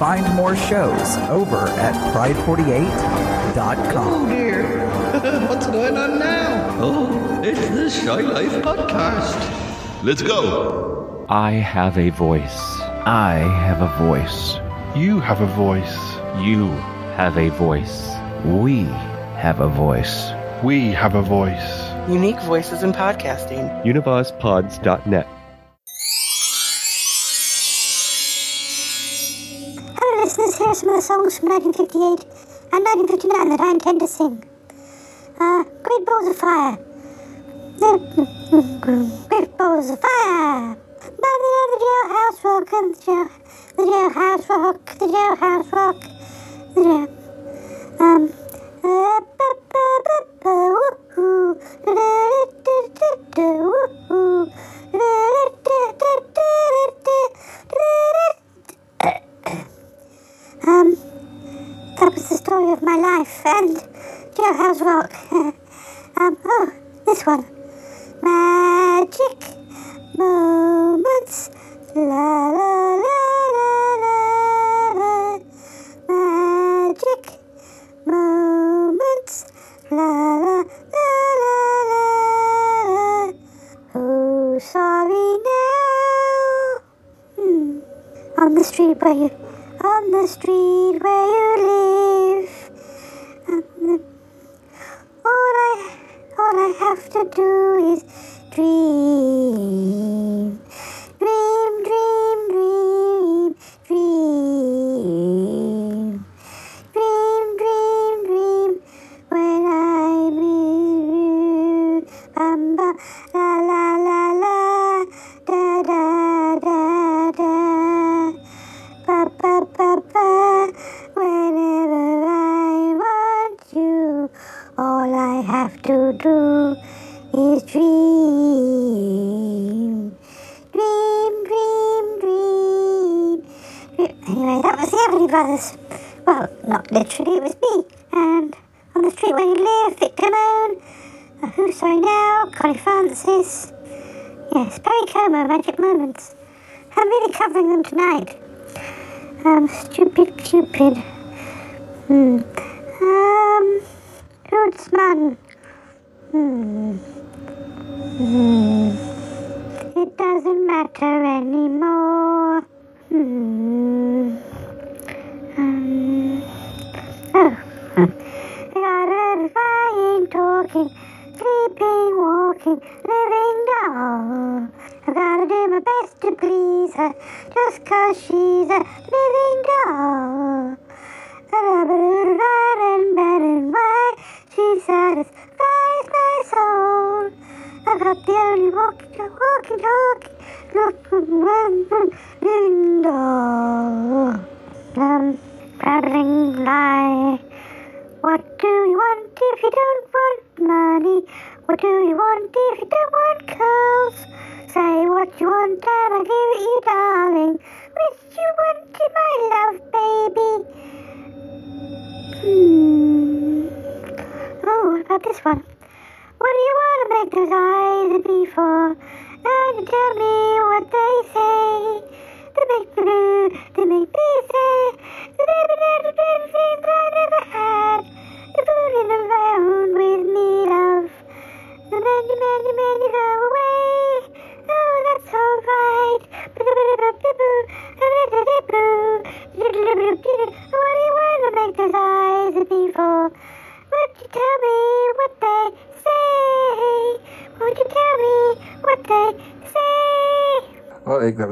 Find more shows over at pride48.com. dear. What's going on now? Oh, it's the Shy Life podcast. Let's go. I have a voice. I have a voice. You have a voice. You have a voice. We have a voice. We have a voice. Unique voices in podcasting. UnivazPods.net. Hello, listeners. Here are some of the songs from 1958 and 1959 that I intend to sing. Uh, Great Balls of Fire. Great Balls of Fire. By the jailhouse rock and the jail, the jailhouse rock, the jailhouse rock, the jail. Um. uh, Um, that was the story of my life and Jailhouse Rock. um, oh, this one. Magic moments. La la la la la la. Magic moments. La la la la la la. Oh, sorry now. Hmm. On the street where you, on the street where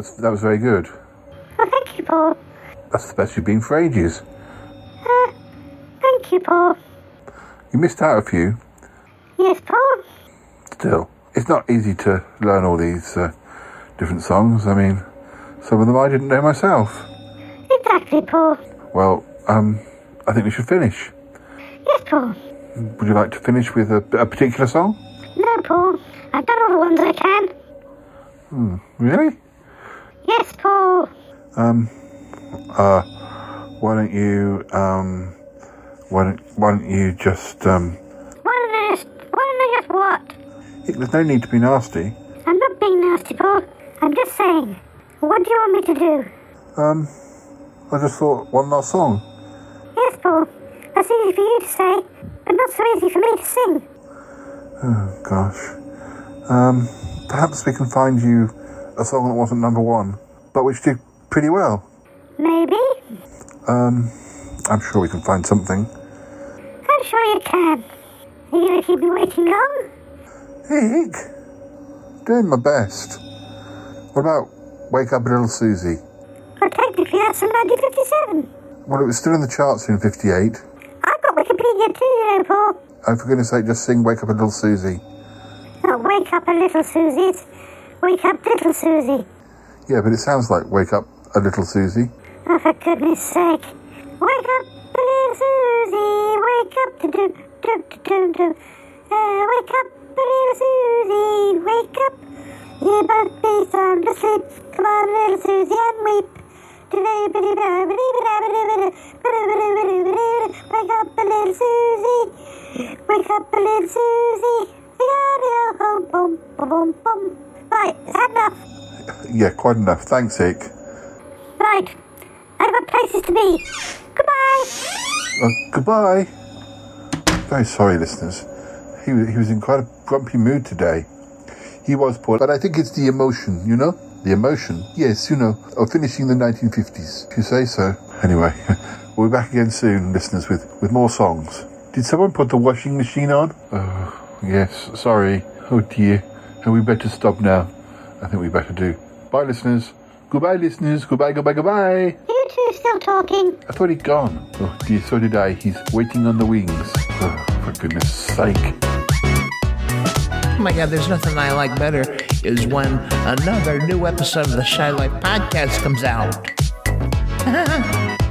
was that was very good. Oh, thank you, Paul. That's the best you've been for ages. Uh, thank you, Paul. You missed out a few. Yes, Paul. Still, it's not easy to learn all these uh, different songs. I mean, some of them I didn't know myself. Exactly, Paul. Well, um, I think we should finish. Yes, Paul. Would you like to finish with a, a particular song? No, Paul. I've done all the ones I can. Hmm, really? Yes, Paul. Um, uh, why don't you, um, why don't, why don't you just, um, Why don't I just, why don't I just what? There's no need to be nasty. I'm not being nasty, Paul. I'm just saying. What do you want me to do? Um, I just thought one last song. Yes, Paul. That's easy for you to say, but not so easy for me to sing. Oh, gosh. Um, perhaps we can find you a song that wasn't number one, but which did pretty well. Maybe. Um, I'm sure we can find something. I'm sure you can. Are you going to keep me waiting long? Hey, Ikk. Doing my best. What about Wake Up Little Susie? Well, technically, that's from 1957. Well, it was still in the charts in 58. I've got Wikipedia too, you know, Paul. Oh, for goodness sake, just sing Wake Up a Little Susie. Not wake up a little Susie, it's wake up little Susie. Yeah, but it sounds like Wake Up a Little Susie. Oh, for goodness sake. Wake up, little Susie, wake up, do do do do do. Uh, wake up, little Susie, wake up. You must be sound asleep. Come on, little Susie, and weep. Wake up, little Susie. Wake up, little Susie. Boom, boom, boom, boom. Right, is that enough? Yeah, quite enough. Thanks, Ikk. Right. I've got places to be. Goodbye. Uh, goodbye. Very sorry, listeners. He, he was in quite a grumpy mood today. He was poor, but I think it's the emotion, you know? The emotion, yes, you know, of finishing the 1950s, if you say so. Anyway, we'll be back again soon, listeners, with, with more songs. Did someone put the washing machine on? Oh, yes, sorry. Oh dear. And we better stop now. I think we better do. Bye, listeners. Goodbye, listeners. Goodbye, goodbye, goodbye. You two still talking? I thought he'd gone. Oh dear, so did I. He's waiting on the wings. Oh, for goodness sake. Oh my God, there's nothing I like better is when another new episode of the Shy Life podcast comes out.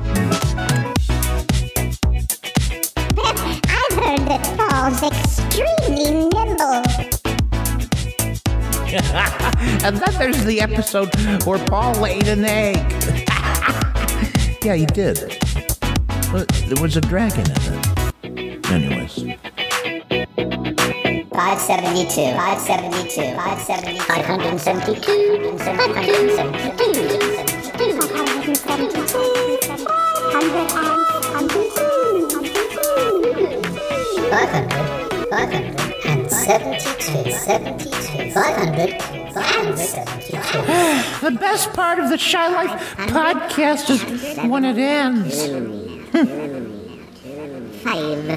I've heard that Paul's extremely nimble. And then there's the episode where Paul ate an egg. yeah, he did. But There was a dragon in it. Anyways. 572, 572, 572, 572, 500, 572, 72, 500, 572. The best part of the Shy Life podcast is when it ends. Five,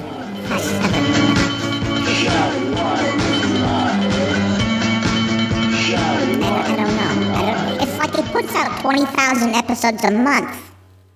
I don't know. I don't, it's like it puts out 20,000 episodes a month.